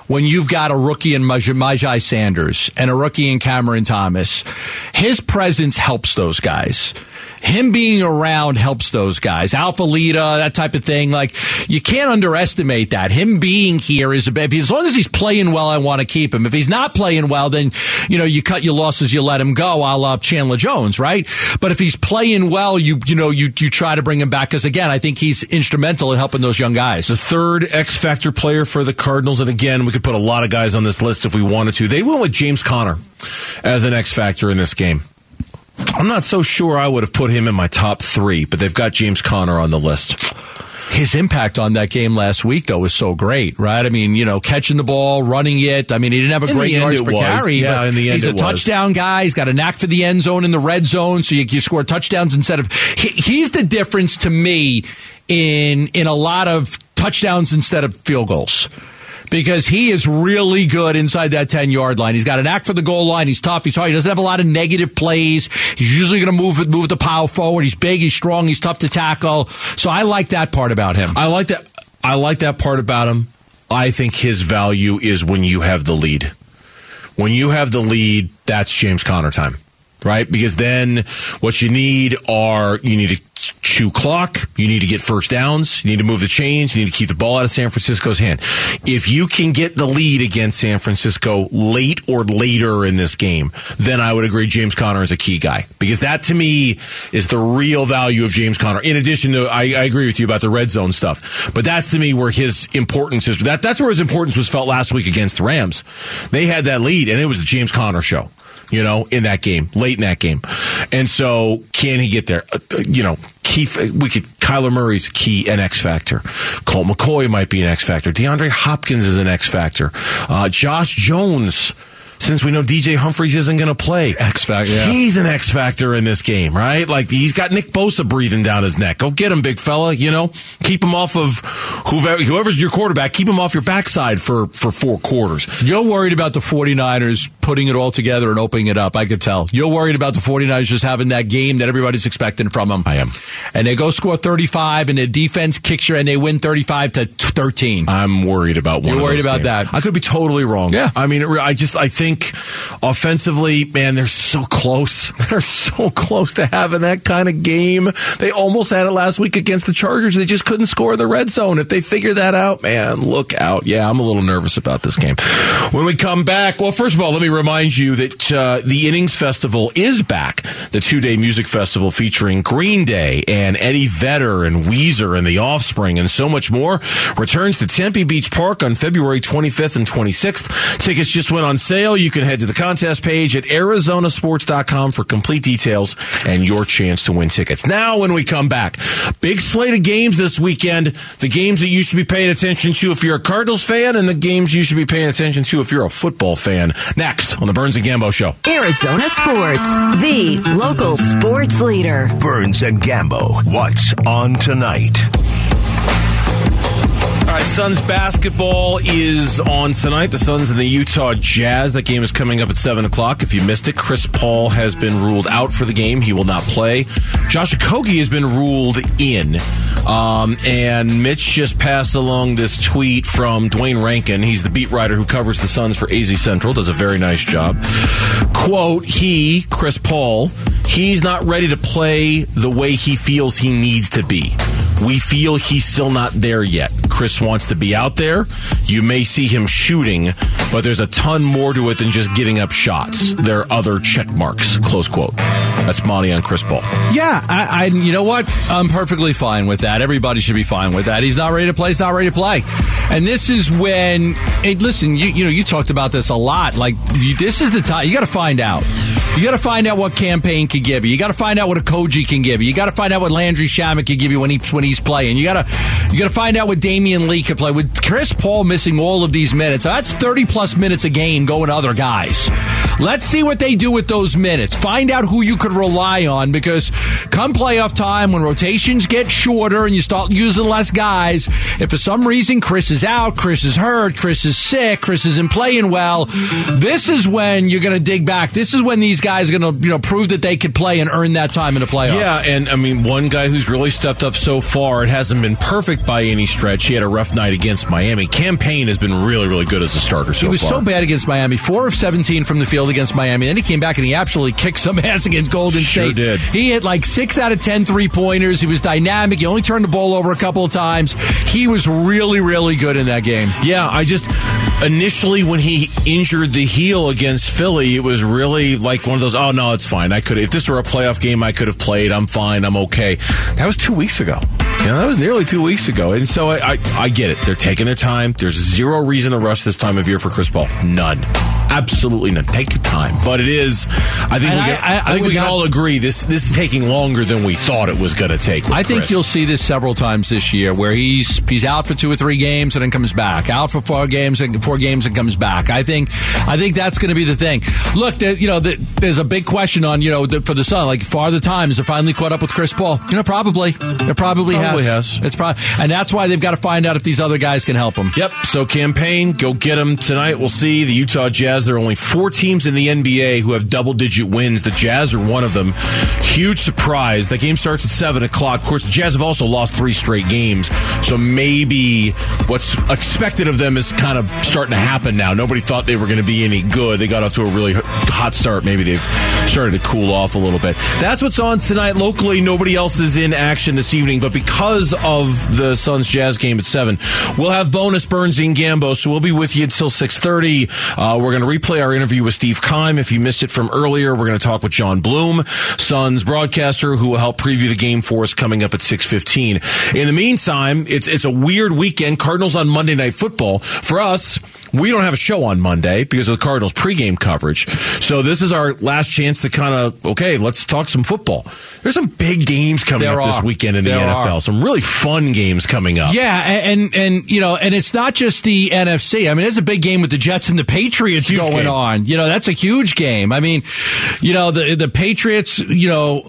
[SPEAKER 3] when you've got a rookie in Myjai Sanders and a rookie in Cameron Thomas, his presence helps those guys. Him being around helps those guys. Alpha Lita, that type of thing. Like, you can't underestimate that. Him being here is a bit, as long as he's playing well, I want to keep him. If he's not playing well, then, you know, you cut your losses, you let him go, a la Chandler Jones, right? But if he's playing well, you, you know, you, you try to bring him back because again, I think he's instrumental in helping those young guys.
[SPEAKER 2] The third X Factor player for the Cardinals. And again, we could put a lot of guys on this list if we wanted to. They went with James Conner as an X Factor in this game. I'm not so sure I would have put him in my top three, but they've got James Conner on the list.
[SPEAKER 3] His impact on that game last week, though, was so great, right? I mean, you know, catching the ball, running it. I mean, he didn't have a
[SPEAKER 2] in
[SPEAKER 3] great yards per
[SPEAKER 2] was.
[SPEAKER 3] carry,
[SPEAKER 2] yeah,
[SPEAKER 3] but
[SPEAKER 2] in the end
[SPEAKER 3] he's a touchdown guy. He's got a knack for the end zone in the red zone, so you, you score touchdowns instead of. He, he's the difference to me in in a lot of touchdowns instead of field goals because he is really good inside that 10 yard line. He's got an act for the goal line. He's tough. He's hard. He doesn't have a lot of negative plays. He's usually going to move move the power forward. He's big. He's strong. He's tough to tackle. So I like that part about him.
[SPEAKER 2] I like that. I like that part about him. I think his value is when you have the lead. When you have the lead, that's James Conner time right? Because then what you need are you need to chew clock, you need to get first downs, you need to move the chains, you need to keep the ball out of San Francisco's hand. If you can get the lead against San Francisco late or later in this game, then I would agree James Conner is a key guy because that to me is the real value of James Conner. In addition to, I, I agree with you about the red zone stuff, but that's to me where his importance is. That that's where his importance was felt last week against the Rams. They had that lead, and it was the James Conner show you know, in that game, late in that game. And so, can he get there? Uh, you know, Keith, we could, Kyler Murray's key, an X factor. Colt McCoy might be an X factor. DeAndre Hopkins is an X factor. Uh, Josh Jones, since we know DJ Humphries isn't going to play.
[SPEAKER 3] X factor. Yeah.
[SPEAKER 2] He's an X factor in this game, right? Like he's got Nick Bosa breathing down his neck. Go get him, big fella. You know, keep him off of whoever, whoever's your quarterback. Keep him off your backside for for four quarters.
[SPEAKER 3] You're worried about the 49ers putting it all together and opening it up. I could tell. You're worried about the 49ers just having that game that everybody's expecting from them.
[SPEAKER 2] I am.
[SPEAKER 3] And they go score 35 and the defense kicks you and they win 35 to 13.
[SPEAKER 2] I'm worried about one.
[SPEAKER 3] You're worried about
[SPEAKER 2] games.
[SPEAKER 3] that.
[SPEAKER 2] I could be totally wrong.
[SPEAKER 3] Yeah.
[SPEAKER 2] I mean, I just I think offensively, man, they're so close. They're so close to having that kind of game. They almost had it last week against the Chargers. They just couldn't score the red zone. If they figure that out, man, look out. Yeah, I'm a little nervous about this game. When we come back, well, first of all, let me remind you that uh, the Innings Festival is back. The two day music festival featuring Green Day and Eddie Vedder and Weezer and The Offspring and so much more returns to Tempe Beach Park on February 25th and 26th. Tickets just went on sale. You can head to the contest page at arizonasports.com for complete details and your chance to win tickets. Now, when we come back, big slate of games this weekend. The games that you should be paying attention to if you're a Cardinals fan and the games you should be paying attention to if you're a football fan. Next. next on the Burns and Gambo Show.
[SPEAKER 1] Arizona Sports, the local sports leader.
[SPEAKER 4] Burns and Gambo. What's on tonight?
[SPEAKER 2] All right, Suns basketball is on tonight. The Suns and the Utah Jazz. That game is coming up at 7 o'clock. If you missed it, Chris Paul has been ruled out for the game. He will not play. Josh Okogie has been ruled in. Um, and Mitch just passed along this tweet from Duane Rankin. He's the beat writer who covers the Suns for AZ Central, does a very nice job. Quote, he, Chris Paul, he's not ready to play the way he feels he needs to be. We feel he's still not there yet. Chris wants to be out there. You may see him shooting, but there's a ton more to it than just getting up shots. There are other check marks. Close quote. That's Monty on Chris Paul.
[SPEAKER 3] Yeah, I, I, you know what? I'm perfectly fine with that. Everybody should be fine with that. He's not ready to play. He's not ready to play. And this is when, hey, listen, you, you know, you talked about this a lot. Like, you, this is the time. You got to find out. You got to find out what Cam Payne can give you. You got to find out what Okogie can give you. You got to find out what Landry Shamet can give you when he when he's playing. You got to you got to find out what Damian Lee can play. With Chris Paul missing all of these minutes, that's thirty plus minutes a game going to other guys. Let's see what they do with those minutes. Find out who you could rely on because come playoff time, when rotations get shorter and you start using less guys, if for some reason Chris is out, Chris is hurt, Chris is sick, Chris isn't playing well, this is when you're going to dig back. This is when these guys are going to you know prove that they could play and earn that time in the playoffs.
[SPEAKER 2] Yeah, and I mean, one guy who's really stepped up so far, it hasn't been perfect by any stretch. He had a rough night against Miami. Cam Payne has been really, really good as a starter so
[SPEAKER 3] He was
[SPEAKER 2] far.
[SPEAKER 3] so bad against Miami, four of seventeen from the field against Miami. Then he came back and he absolutely kicked some ass against Golden
[SPEAKER 2] Sure
[SPEAKER 3] State.
[SPEAKER 2] did.
[SPEAKER 3] He hit like six out of 10 three pointers. He was dynamic. He only turned the ball over a couple of times. He was really, really good in that game.
[SPEAKER 2] Yeah, I just initially when he injured the heel against Philly, it was really like one of those. Oh no, it's fine. I could if this were a playoff game, I could have played. I'm fine. I'm okay. That was two weeks ago. You know, that was nearly two weeks ago, and so I, I, I get it. They're taking their time. There's zero reason to rush this time of year for Chris Paul. None. Absolutely none. Take your time. But it is. I think
[SPEAKER 3] And
[SPEAKER 2] we
[SPEAKER 3] I-
[SPEAKER 2] can,
[SPEAKER 3] I-
[SPEAKER 2] I,
[SPEAKER 3] I
[SPEAKER 2] think we can
[SPEAKER 3] not-
[SPEAKER 2] all agree this this is taking longer than we thought it was going to take.
[SPEAKER 3] I think
[SPEAKER 2] Chris.
[SPEAKER 3] you'll see this several times this year, where he's he's out for two or three games and then comes back, out for four games and four games and comes back. I think I think that's going to be the thing. Look, there, you know, the, there's a big question on you know the, for the Sun, like Father Time has it finally caught up with Chris Paul? You know, probably, it probably,
[SPEAKER 2] Probably
[SPEAKER 3] has.
[SPEAKER 2] has.
[SPEAKER 3] It's probably, and that's why they've got to find out if these other guys can help him.
[SPEAKER 2] Yep. So Cam Payne, go get him tonight. We'll see the Utah Jazz. There are only four teams in the NBA who have double digit wins. The Jazz are one of them. Huge surprise. That game starts at seven o'clock. Of course, the Jazz have also lost three straight games. So maybe what's expected of them is kind of starting to happen now. Nobody thought they were going to be any good. They got off to a really hot start. Maybe they've started to cool off a little bit. That's what's on tonight locally. Nobody else is in action this evening, but because of the Suns Jazz game at seven, we'll have bonus Burns and Gambo. So we'll be with you until six thirty. Uh, we're going to replay our interview with Steve Keim. If you missed it from earlier, we're going to talk with John Bloom, Suns broadcaster, who will help preview the game for us coming up at six fifteen. In the meantime, it's it's a weird weekend. Cardinals on Monday Night Football for us. We don't have a show on Monday because of the Cardinals pregame coverage. So this is our last chance to kind of okay, let's talk some football. There's some big games coming
[SPEAKER 3] There
[SPEAKER 2] up this weekend in the NFL.
[SPEAKER 3] are.
[SPEAKER 2] Some really fun games coming up.
[SPEAKER 3] Yeah, and, and you know, and it's not just the NFC. I mean, there's a big game with the Jets and the Patriots
[SPEAKER 2] Huge
[SPEAKER 3] going
[SPEAKER 2] game.
[SPEAKER 3] on. You know, that's a huge game. I mean, you know, the the Patriots, you know,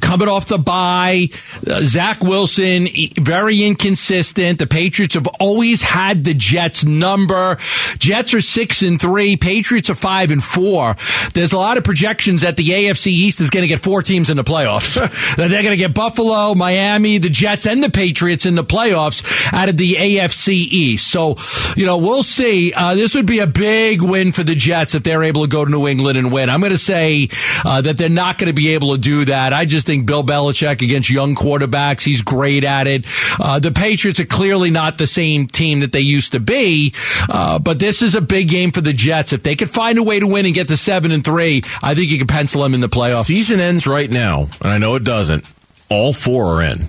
[SPEAKER 3] coming off the bye, uh, Zach Wilson very inconsistent. The Patriots have always had the Jets number. Jets are six and three. Patriots are five and four. There's a lot of projections that the AFC East is going to get four teams in the playoffs. that they're going to get Buffalo, Miami, the Jets, and the Patriots in the playoffs out of the AFC East. So, you know, we'll see. Uh, this would be a big win for the Jets if they're able to go to New England and win. I'm going to say uh, that they're not going to be able to do that. I just think Bill Belichick against young quarterbacks, he's great at it. Uh, the Patriots are clearly not the same team that they used to be, uh, but this is a big game for the Jets. If they could find a way to win and get to seven and three, I think you can pencil them in the playoffs.
[SPEAKER 2] Season ends right now, and I know it doesn't. All four are in.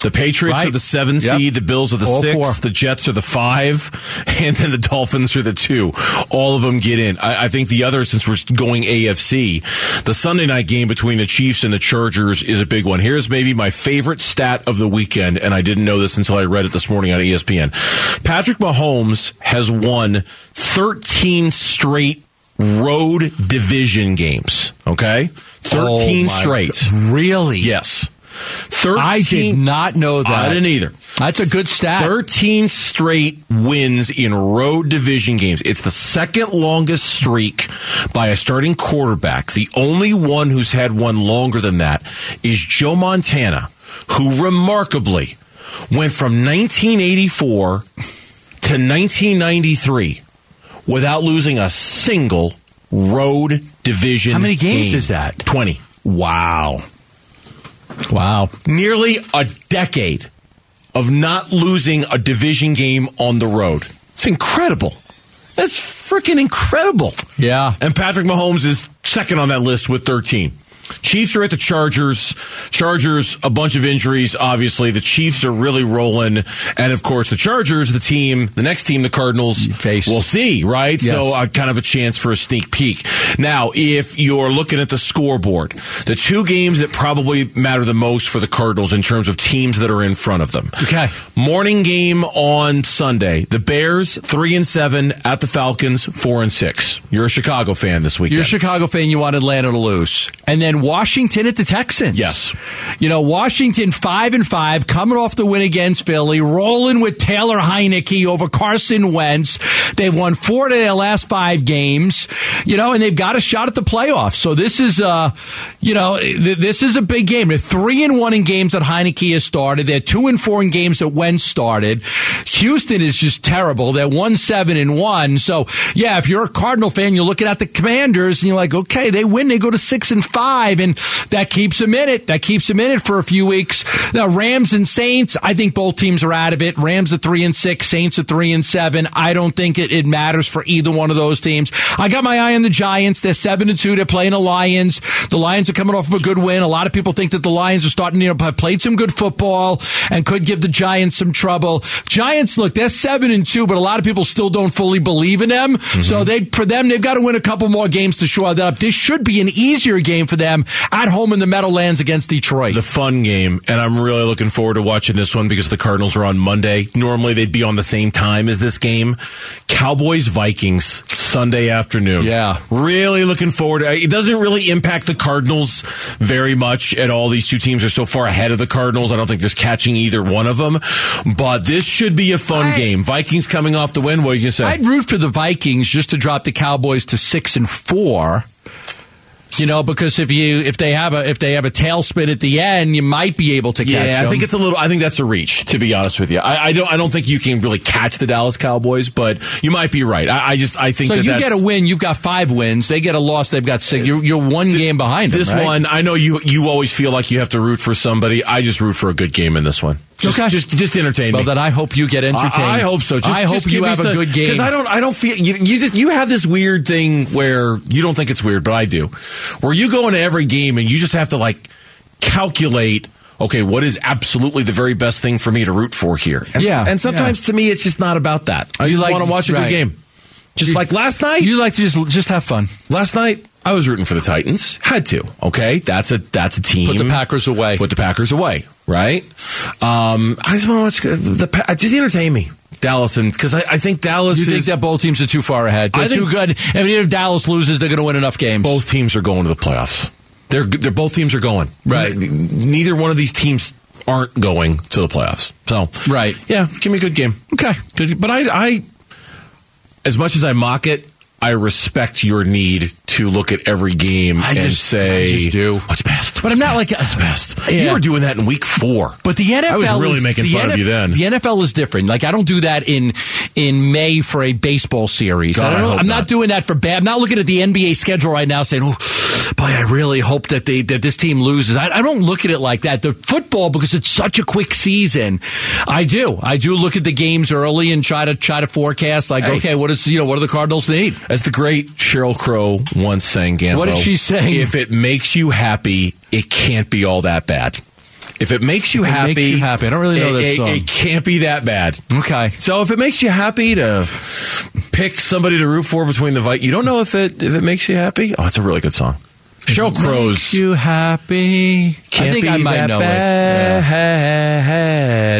[SPEAKER 2] The Patriots
[SPEAKER 3] Right.
[SPEAKER 2] are the seven
[SPEAKER 3] Yep.
[SPEAKER 2] seed, the Bills are the
[SPEAKER 3] All
[SPEAKER 2] six,
[SPEAKER 3] four.
[SPEAKER 2] the Jets are the five, and then the Dolphins are the two. All of them get in. I, I think the other, since we're going AFC, the Sunday night game between the Chiefs and the Chargers is a big one. Here's maybe my favorite stat of the weekend, and I didn't know this until I read it this morning on ESPN. Patrick Mahomes has won 13 straight road division games. Okay, oh thirteen
[SPEAKER 3] Oh, my
[SPEAKER 2] straight.
[SPEAKER 3] Really?
[SPEAKER 2] Yes, thirteen.
[SPEAKER 3] I did not know that.
[SPEAKER 2] I didn't either.
[SPEAKER 3] That's a good stat.
[SPEAKER 2] 13 straight wins in road division games. It's the second longest streak by a starting quarterback. The only one who's had one longer than that is Joe Montana, who remarkably went from 1984 to 1993 without losing a single road division
[SPEAKER 3] How many games
[SPEAKER 2] game.
[SPEAKER 3] is that?
[SPEAKER 2] 20.
[SPEAKER 3] Wow. Wow.
[SPEAKER 2] nearly a decade of not losing a division game on the road. It's incredible. That's freaking incredible.
[SPEAKER 3] Yeah.
[SPEAKER 2] And Patrick Mahomes is second on that list with 13. Chiefs are at the Chargers. Chargers, a bunch of injuries, obviously. The Chiefs are really rolling. And of course, the Chargers, the team, the next team, the Cardinals,
[SPEAKER 3] Face.
[SPEAKER 2] we'll see, right?
[SPEAKER 3] Yes.
[SPEAKER 2] So, uh, kind of a chance for a sneak peek. Now, if you're looking at the scoreboard, the two games that probably matter the most for the Cardinals in terms of teams that are in front of them.
[SPEAKER 3] Okay.
[SPEAKER 2] Morning game on Sunday. The Bears, three and seven at the Falcons, four and six. You're a Chicago fan this weekend.
[SPEAKER 3] You're a Chicago fan. You want Atlanta to lose, and then Washington at the Texans.
[SPEAKER 2] Yes.
[SPEAKER 3] you know Washington five and five, coming off the win against Philly, rolling with Taylor Heinicke over Carson Wentz. They've won four of their last five games. You know, and they've got a shot at the playoffs. So this is, uh, you know, th- this is a big game. They're three and one in games that Heinicke has started. They're two and four in games that Wentz started. Houston is just terrible. They're one seven and one. So yeah, if you're a Cardinal fan, you're looking at the Commanders and you're like, okay, they win, they go to six and five, and that keeps them in it. That keeps them in it for a few weeks. Now Rams and Saints, I think both teams are out of it. Rams are three and six, Saints are three and seven. I don't think it, it matters for either one of those teams. I got my eye on the Giants. They're seven and two. They're playing the Lions. The Lions are coming off of a good win. A lot of people think that the Lions are starting, you know, have played some good football and could give the Giants some trouble. Giants, look, they're seven and two, but a lot of people still don't fully believe in them. So mm-hmm. they, for them, they've got to win a couple more games to shore that up. This should be an easier game for them at home in the Meadowlands against Detroit.
[SPEAKER 2] the fun game, and I'm really looking forward to watching this one because the Cardinals are on Monday. Normally they'd be on the same time as this game. Cowboys Vikings Sunday afternoon.
[SPEAKER 3] Yeah.
[SPEAKER 2] really looking forward. to It doesn't really impact the Cardinals very much at all. These two teams are so far ahead of the Cardinals. I don't think there's catching either one of them. But this should be a fun
[SPEAKER 3] I-
[SPEAKER 2] game. Vikings coming off the win. What are you gonna say?
[SPEAKER 3] I'd root for the Vikings just to drop the Cowboys to six and four. You know, because if you if they have a if they have a tailspin at the end, you might be able to catch
[SPEAKER 2] Yeah, I think it's a little. I think that's a reach. To be honest with you, I, I don't. I don't think you can really catch the Dallas Cowboys, but you might be right. I, I just. I think
[SPEAKER 3] so.
[SPEAKER 2] that
[SPEAKER 3] You get a win, you've got five wins. They get a loss, they've got six. You're, you're one game behind them,
[SPEAKER 2] This
[SPEAKER 3] right?
[SPEAKER 2] one, I know you. You always feel like you have to root for somebody. I just root for a good game in this one. Just,
[SPEAKER 3] Okay.
[SPEAKER 2] just, just entertain
[SPEAKER 3] Well,
[SPEAKER 2] me.
[SPEAKER 3] then I hope you get entertained.
[SPEAKER 2] I, I hope so. Just,
[SPEAKER 3] I hope you have a good game.
[SPEAKER 2] because I don't. I don't feel you, you. Just you have this weird thing where you don't think it's weird, but I do. Where you go into every game and you just have to like calculate. Okay, what is absolutely the very best thing for me to root for here? And,
[SPEAKER 3] Yeah,
[SPEAKER 2] and sometimes to me, it's just not about that. I
[SPEAKER 3] You
[SPEAKER 2] just
[SPEAKER 3] like-
[SPEAKER 2] want to watch a
[SPEAKER 3] right.
[SPEAKER 2] good game. Just like last night.
[SPEAKER 3] You like to just just have fun.
[SPEAKER 2] Last night, I was rooting for the Titans. Had to. Okay, that's a that's a team.
[SPEAKER 3] Put the Packers away.
[SPEAKER 2] Put the Packers away. Right. Um, I just want to watch the. Pa- Just entertain me, Dallas, and because I, I think Dallas
[SPEAKER 3] You think
[SPEAKER 2] is
[SPEAKER 3] that both teams are too far ahead? They're
[SPEAKER 2] I think-
[SPEAKER 3] too good. I mean, if Dallas loses, they're going to win enough games.
[SPEAKER 2] both teams are going to the playoffs. They're they're both teams are going.
[SPEAKER 3] Right.
[SPEAKER 2] Neither one of these teams aren't going to the playoffs. So
[SPEAKER 3] Right.
[SPEAKER 2] Yeah. Give me a good game.
[SPEAKER 3] Okay.
[SPEAKER 2] Good. But I I as much as I mock it. I respect your need to look at every game
[SPEAKER 3] I
[SPEAKER 2] and
[SPEAKER 3] just-
[SPEAKER 2] say,
[SPEAKER 3] I just do.
[SPEAKER 2] "What's best?"
[SPEAKER 3] But I'm not like
[SPEAKER 2] What's best.
[SPEAKER 3] Yeah.
[SPEAKER 2] You were doing that in week four.
[SPEAKER 3] But the NFL
[SPEAKER 2] I was really
[SPEAKER 3] is,
[SPEAKER 2] making fun of you then.
[SPEAKER 3] The NFL is different. Like I don't do that in in May for a baseball series.
[SPEAKER 2] God,
[SPEAKER 3] I
[SPEAKER 2] I
[SPEAKER 3] don't,
[SPEAKER 2] hope
[SPEAKER 3] I'm not.
[SPEAKER 2] not.
[SPEAKER 3] doing that for bad. I'm not looking at the NBA schedule right now saying, "Oh, boy, I really hope that they that this team loses." I, I don't look at it like that. The football because it's such a quick season. I do. I do look at the games early and try to try to forecast. Like,
[SPEAKER 2] Hey.
[SPEAKER 3] okay, what is you know what do the Cardinals need?
[SPEAKER 2] As the great Sheryl Crow once sang, Gambo,
[SPEAKER 3] What did she say?
[SPEAKER 2] If it makes you happy, it can't be all that bad. If it makes you
[SPEAKER 3] it
[SPEAKER 2] happy,
[SPEAKER 3] makes you happy. I don't really know
[SPEAKER 2] it,
[SPEAKER 3] that
[SPEAKER 2] it-
[SPEAKER 3] song.
[SPEAKER 2] it can't be that bad.
[SPEAKER 3] Okay.
[SPEAKER 2] So if it makes you happy to pick somebody to root for between the Vikings, you don't know if it if it makes you happy. Oh, it's a really good song. Sheryl Crow's
[SPEAKER 3] you happy.
[SPEAKER 2] Can't
[SPEAKER 3] think
[SPEAKER 2] be
[SPEAKER 3] I might
[SPEAKER 2] that
[SPEAKER 3] know it.
[SPEAKER 2] bad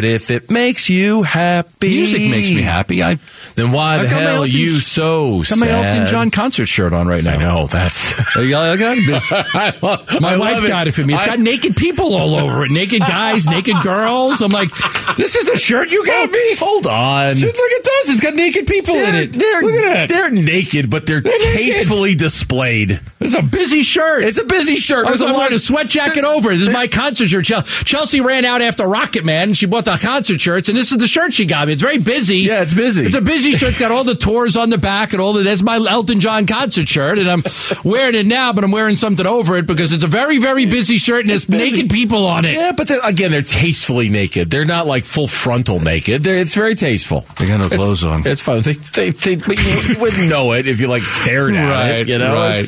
[SPEAKER 2] if it makes you happy.
[SPEAKER 3] Music makes me happy. I
[SPEAKER 2] Then why
[SPEAKER 3] I
[SPEAKER 2] the hell are
[SPEAKER 3] Elton-
[SPEAKER 2] you so
[SPEAKER 3] got my Elton? John concert shirt on right now.
[SPEAKER 2] I know that's.
[SPEAKER 3] I got this.
[SPEAKER 2] I love-
[SPEAKER 3] My
[SPEAKER 2] I
[SPEAKER 3] wife
[SPEAKER 2] it.
[SPEAKER 3] got it for me. It's
[SPEAKER 2] I-
[SPEAKER 3] got naked people all over it. Naked guys, naked girls. I'm like, this is the shirt you got me?
[SPEAKER 2] Hold on.
[SPEAKER 3] Look, it does. It's got naked people in
[SPEAKER 2] They're,
[SPEAKER 3] it.
[SPEAKER 2] they're,
[SPEAKER 3] Look at that.
[SPEAKER 2] they're naked, but they're,
[SPEAKER 3] naked.
[SPEAKER 2] tastefully displayed.
[SPEAKER 3] It's a busy shirt.
[SPEAKER 2] It's a busy shirt.
[SPEAKER 3] I was wearing
[SPEAKER 2] lot
[SPEAKER 3] a
[SPEAKER 2] of-
[SPEAKER 3] sweat jacket over. it. This is my concert shirt. Chelsea ran out after Rocket Man, and she bought the concert shirts, and this is the shirt she got me. It's very busy.
[SPEAKER 2] Yeah, it's busy.
[SPEAKER 3] It's a busy shirt. It's got all the tours on the back and all the. That's my Elton John concert shirt, and I'm wearing it now, but I'm wearing something over it because it's a very, very busy shirt, and there's naked people on it.
[SPEAKER 2] Yeah, but they're, again, they're tastefully naked. They're not like full frontal naked. They're, it's very tasteful.
[SPEAKER 3] They got no
[SPEAKER 2] It's-
[SPEAKER 3] clothes on.
[SPEAKER 2] It's fine. They, they, they, but you, you wouldn't know it if you like stared at
[SPEAKER 3] Right,
[SPEAKER 2] it. You know,
[SPEAKER 3] right.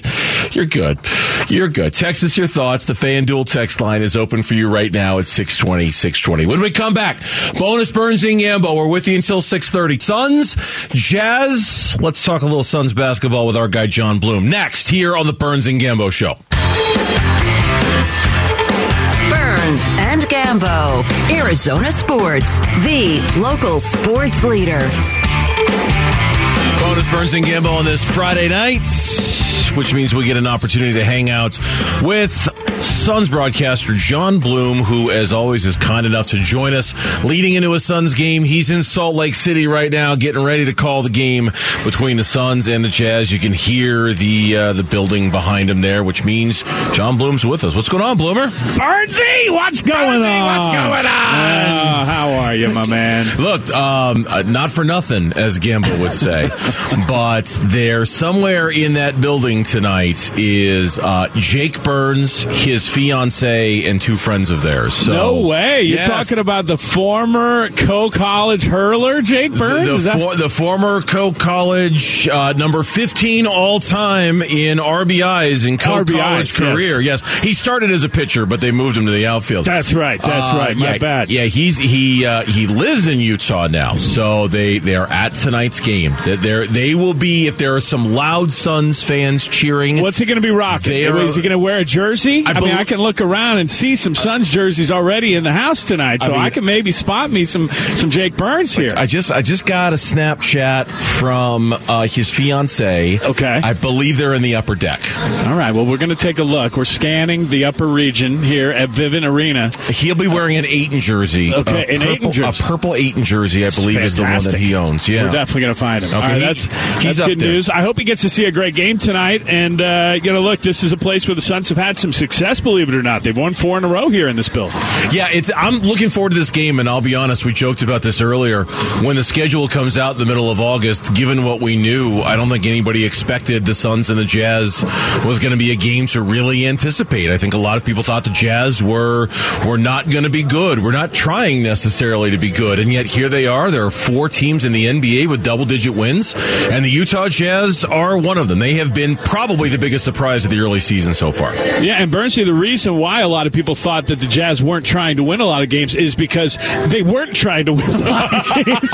[SPEAKER 2] You're good. You're good. Text us your thoughts. The FanDuel text line is open for you right now at 620, 620. When we come back, bonus Burns and Gambo. We're with you until 630. Suns, Jazz. Let's talk a little Suns basketball with our guy John Bloom. Next, here on the Burns and Gambo Show.
[SPEAKER 1] Burns and Gambo. Arizona Sports, the local sports leader.
[SPEAKER 2] Bonus Burns and Gambo on this Friday night, which means we get an opportunity to hang out with Suns broadcaster John Bloom, who, as always, is kind enough to join us leading into a Suns game. He's in Salt Lake City right now, getting ready to call the game between the Suns and the Jazz. You can hear the uh, the building behind him there, which means John Bloom's with us. What's going on, Bloomer?
[SPEAKER 10] Barnsey, what's going
[SPEAKER 2] Barnsey,
[SPEAKER 10] on?
[SPEAKER 2] what's going on?
[SPEAKER 10] Oh, how are you, my man?
[SPEAKER 2] Look, um, uh, not for nothing, as Gambo would say, but there somewhere in that building tonight is uh, Jake Burns, his fiance, and two friends of theirs. So,
[SPEAKER 10] no way. You're
[SPEAKER 2] Yes.
[SPEAKER 10] talking about the former Coe College hurler, Jake Burns?
[SPEAKER 2] The, the,
[SPEAKER 10] that-
[SPEAKER 2] for, the former Coe College uh, number 15 all time in RBIs in Coe
[SPEAKER 10] RBIs,
[SPEAKER 2] College
[SPEAKER 10] yes.
[SPEAKER 2] career. Yes. he started as a pitcher, but they moved him to the outfield.
[SPEAKER 10] That's right. That's
[SPEAKER 2] Uh,
[SPEAKER 10] right. My
[SPEAKER 2] yeah,
[SPEAKER 10] bad.
[SPEAKER 2] Yeah, he's he uh, he lives in Utah now, so they they are at tonight's game. They they will be if there are some loud Suns fans cheering.
[SPEAKER 10] What's he going to be rocking?
[SPEAKER 2] Are-
[SPEAKER 10] Is he going to wear a jersey? I, mean, I can look around and see some Suns jerseys already in the house tonight, so I,
[SPEAKER 2] mean-
[SPEAKER 10] can maybe spot me some some Jake Burns here.
[SPEAKER 2] I just I just got a Snapchat from uh, his fiance.
[SPEAKER 10] Okay.
[SPEAKER 2] I believe they're in the upper deck.
[SPEAKER 10] All right. Well, we're going to take a look. We're scanning the upper region here at Vivint Arena.
[SPEAKER 2] He'll be wearing an Ayton jersey.
[SPEAKER 10] Okay,
[SPEAKER 2] a
[SPEAKER 10] an
[SPEAKER 2] purple,
[SPEAKER 10] Ayton jersey.
[SPEAKER 2] a purple Ayton jersey. I believe is the one that he owns. Yeah,
[SPEAKER 10] We're definitely going to find him.
[SPEAKER 2] Okay,
[SPEAKER 10] right,
[SPEAKER 2] he-
[SPEAKER 10] that's that's good
[SPEAKER 2] there.
[SPEAKER 10] news. I hope he gets to see a great game tonight. And uh, you know, look, this is a place where the Suns have had some success. Believe it or not, they've won four in a row here in this build.
[SPEAKER 2] Yeah, it's. I'm looking forward to this game, and I'll be honest. We joked about this earlier. When the schedule comes out in the middle of August, given what we knew, I don't think anybody expected the Suns and the Jazz was going to be a game to really anticipate. I think a lot of people thought the Jazz were were not going to be good. We're not trying necessarily to be good, and yet here they are. There are four teams in the NBA with double digit wins, and the Utah Jazz are one of them. They have been probably the biggest surprise of the early season so far.
[SPEAKER 10] Yeah, and Bernstein, the reason why a lot of people thought that the Jazz weren't trying to win a lot of games is because they weren't trying to win a lot of games.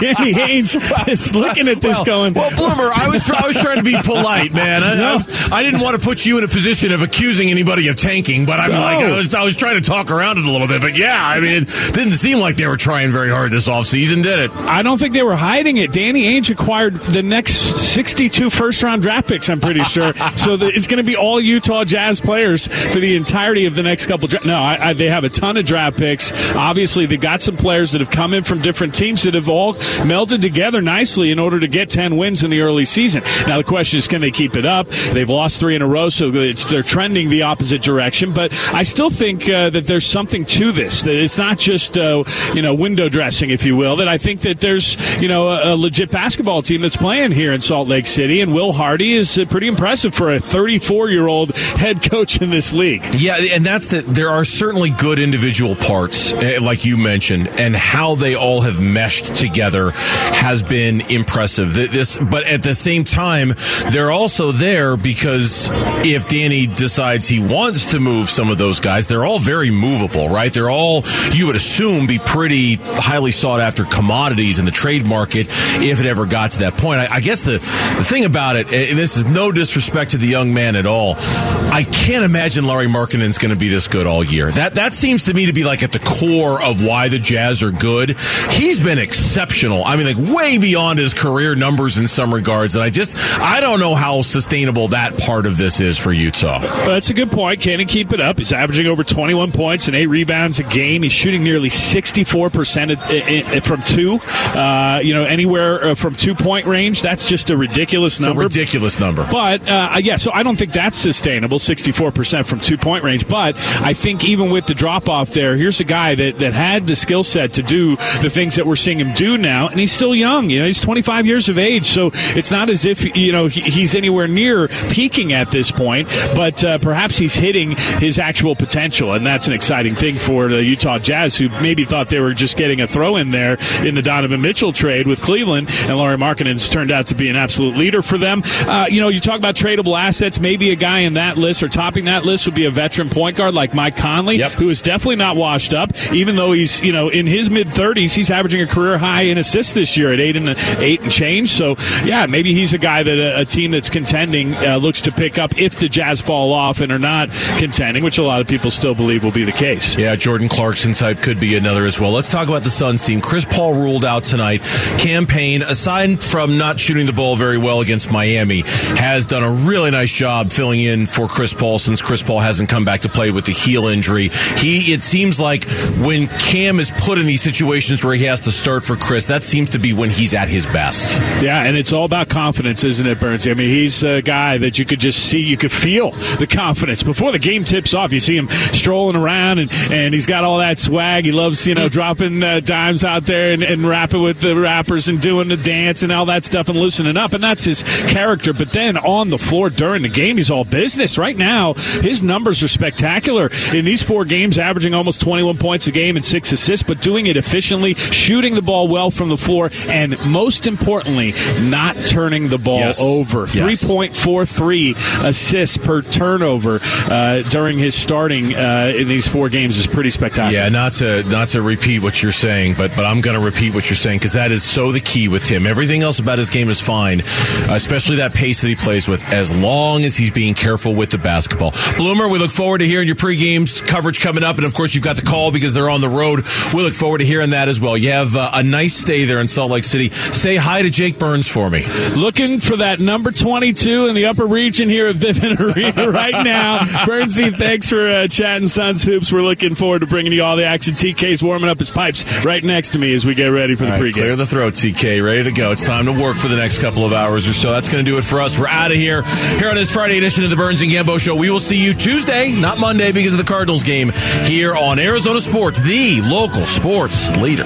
[SPEAKER 10] Danny Ainge is looking at this
[SPEAKER 2] well,
[SPEAKER 10] going,
[SPEAKER 2] Well, Bloomer, I was I was trying to be polite, man. I,
[SPEAKER 10] No.
[SPEAKER 2] I, I didn't want to put you in a position of accusing anybody of tanking, but I'm
[SPEAKER 10] No.
[SPEAKER 2] like I was I was trying to talk around it a little bit. But yeah, I mean, it didn't seem like they were trying very hard this offseason, did it?
[SPEAKER 10] I don't think they were hiding it. Danny Ainge acquired the next 62 first round draft picks, I'm pretty sure. so the, it's going to be all Utah Jazz players for the entirety of the next couple. Dra- no, I, I, they have a ton of draft picks. Obviously, they got some players that have come in from different teams that have all melded together nicely in order to get 10 wins in the early season. Now, the question is, can they keep it up? They've lost three in a row, so they're trending the opposite direction. But I still think uh, that there's something to this, that it's not just, uh, you know, window dressing, if you will, that I think that there's, you know, a, a legit basketball team that's playing here in Salt Lake City, and Will Hardy is uh, pretty impressive for a 34 year old head coach in this league.
[SPEAKER 2] Yeah, and that's the. There are certainly good individual parts, eh, like you mentioned, and how they all have meshed together has been impressive. This, but at the same time, they're also there because if Danny decides he wants to move some of those guys, they're all very movable, right? They're all you would assume be pretty highly sought after commodities in the trade market if it ever got to that point. I, I guess the the thing about it, and this is no disrespect to the young man at all, I can't imagine Larry Lauri Markkanen's going to be this good all year. That that seems to me to be like at the core of why the Jazz are good. He's been exceptional. I mean, like way beyond his career numbers in some regards. And I just I don't know how sustainable that part of this is for Utah.
[SPEAKER 10] Well, that's a good point. Can he keep it up? He's averaging over 21 points and eight rebounds a game. He's shooting nearly 64% from two. Uh, you know, anywhere uh, from two point range. That's just a ridiculous
[SPEAKER 2] It's a
[SPEAKER 10] number.
[SPEAKER 2] ridiculous number.
[SPEAKER 10] But uh, yeah, so I don't think that's sustainable, 64% from two point range. But I think even with the drop off there, here's a guy that, that had the skill set to do the things that we're seeing him do now, and he's still young. You know, he's 25 years of age, so it's not as if you know he, he's anywhere near peaking at this point. But uh, perhaps he's hitting his actual potential, and that's an exciting thing for the Utah Jazz, who maybe thought they were just getting a throw in there in the Donovan Mitchell trade with Cleveland, and Lauri Markkanen's turned out to be an absolute leader for them. Uh, you know, you talk about tradable assets. Maybe a guy in that list or topping that list would be a veteran point guard like Mike Conley, who is definitely not washed up. Even though he's you know in his mid thirties, he's averaging a career high in assists this year at eight and eight and change. So yeah, maybe he's a guy that a, a team that's contending uh, looks to pick up if the Jazz fall off and are not contending, which a lot of people still believe will be the case.
[SPEAKER 2] Yeah, Jordan Clarkson type could be another as well. Let's talk about the Suns team. Chris Paul ruled out tonight. Cam Payne, aside from not shooting the ball very well against Miami, has done a really nice job filling in for Chris Paul since Chris Paul hasn't come back to play with the heel injury. He, it seems like when Cam is put in these situations where he has to start for Chris, that seems to be when he's at his best.
[SPEAKER 10] Yeah, and it's all about confidence, isn't it, Burns? I mean, he's a guy that you could just see, you could feel the confidence before the game tips off. You see him strolling around, and, and he's got all that swag. He loves, you know, dropping uh, dimes out there and, and rapping with the rappers and doing the dance and all that stuff and loosening up, and that's his character. But then on the floor during the game, he's all business. Right now, his numbers are spectacular in these four games, averaging almost 21 points a game and six assists, but doing it efficiently, shooting the ball well from the floor, and most importantly, not turning the ball
[SPEAKER 2] Yes.
[SPEAKER 10] over.
[SPEAKER 2] Yes.
[SPEAKER 10] 3.43 assists per turnover uh, during his starting uh, in these four games is pretty spectacular.
[SPEAKER 2] Yeah, not to not to repeat what you're saying, but but I'm going to repeat what you're saying because that is so the key with him. Everything else about his game is fine, especially that pace that he plays with, as long as he's being careful with the basketball. Bloomer, we look forward to hearing your pregame coverage coming up, and of course you've got the call because they're on the road. We look forward to hearing that as well. You have uh, a nice stay there in Salt Lake City. Say hi to Jake Burns for me.
[SPEAKER 10] Looking for that number 22 in the upper region here at Vivint Arena right now. Bernsey, thanks for uh, chatting Suns Hoops. We're looking forward to bringing you all the action. TK's warming up his pipes right next to me as we get ready for the
[SPEAKER 2] All right,
[SPEAKER 10] pregame.
[SPEAKER 2] clear the throat, TK. Ready to go. It's time to work for the next couple of hours or so. That's going to do it for us. We're out of here. Here on this Friday edition of the Burns and Gambo Show. We will see you Tuesday, not Monday because of the Cardinals game, here on Arizona Sports, the local sports leader.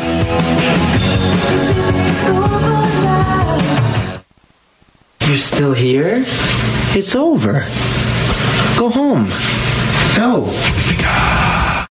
[SPEAKER 11] You're still here? It's over. Go home. Go.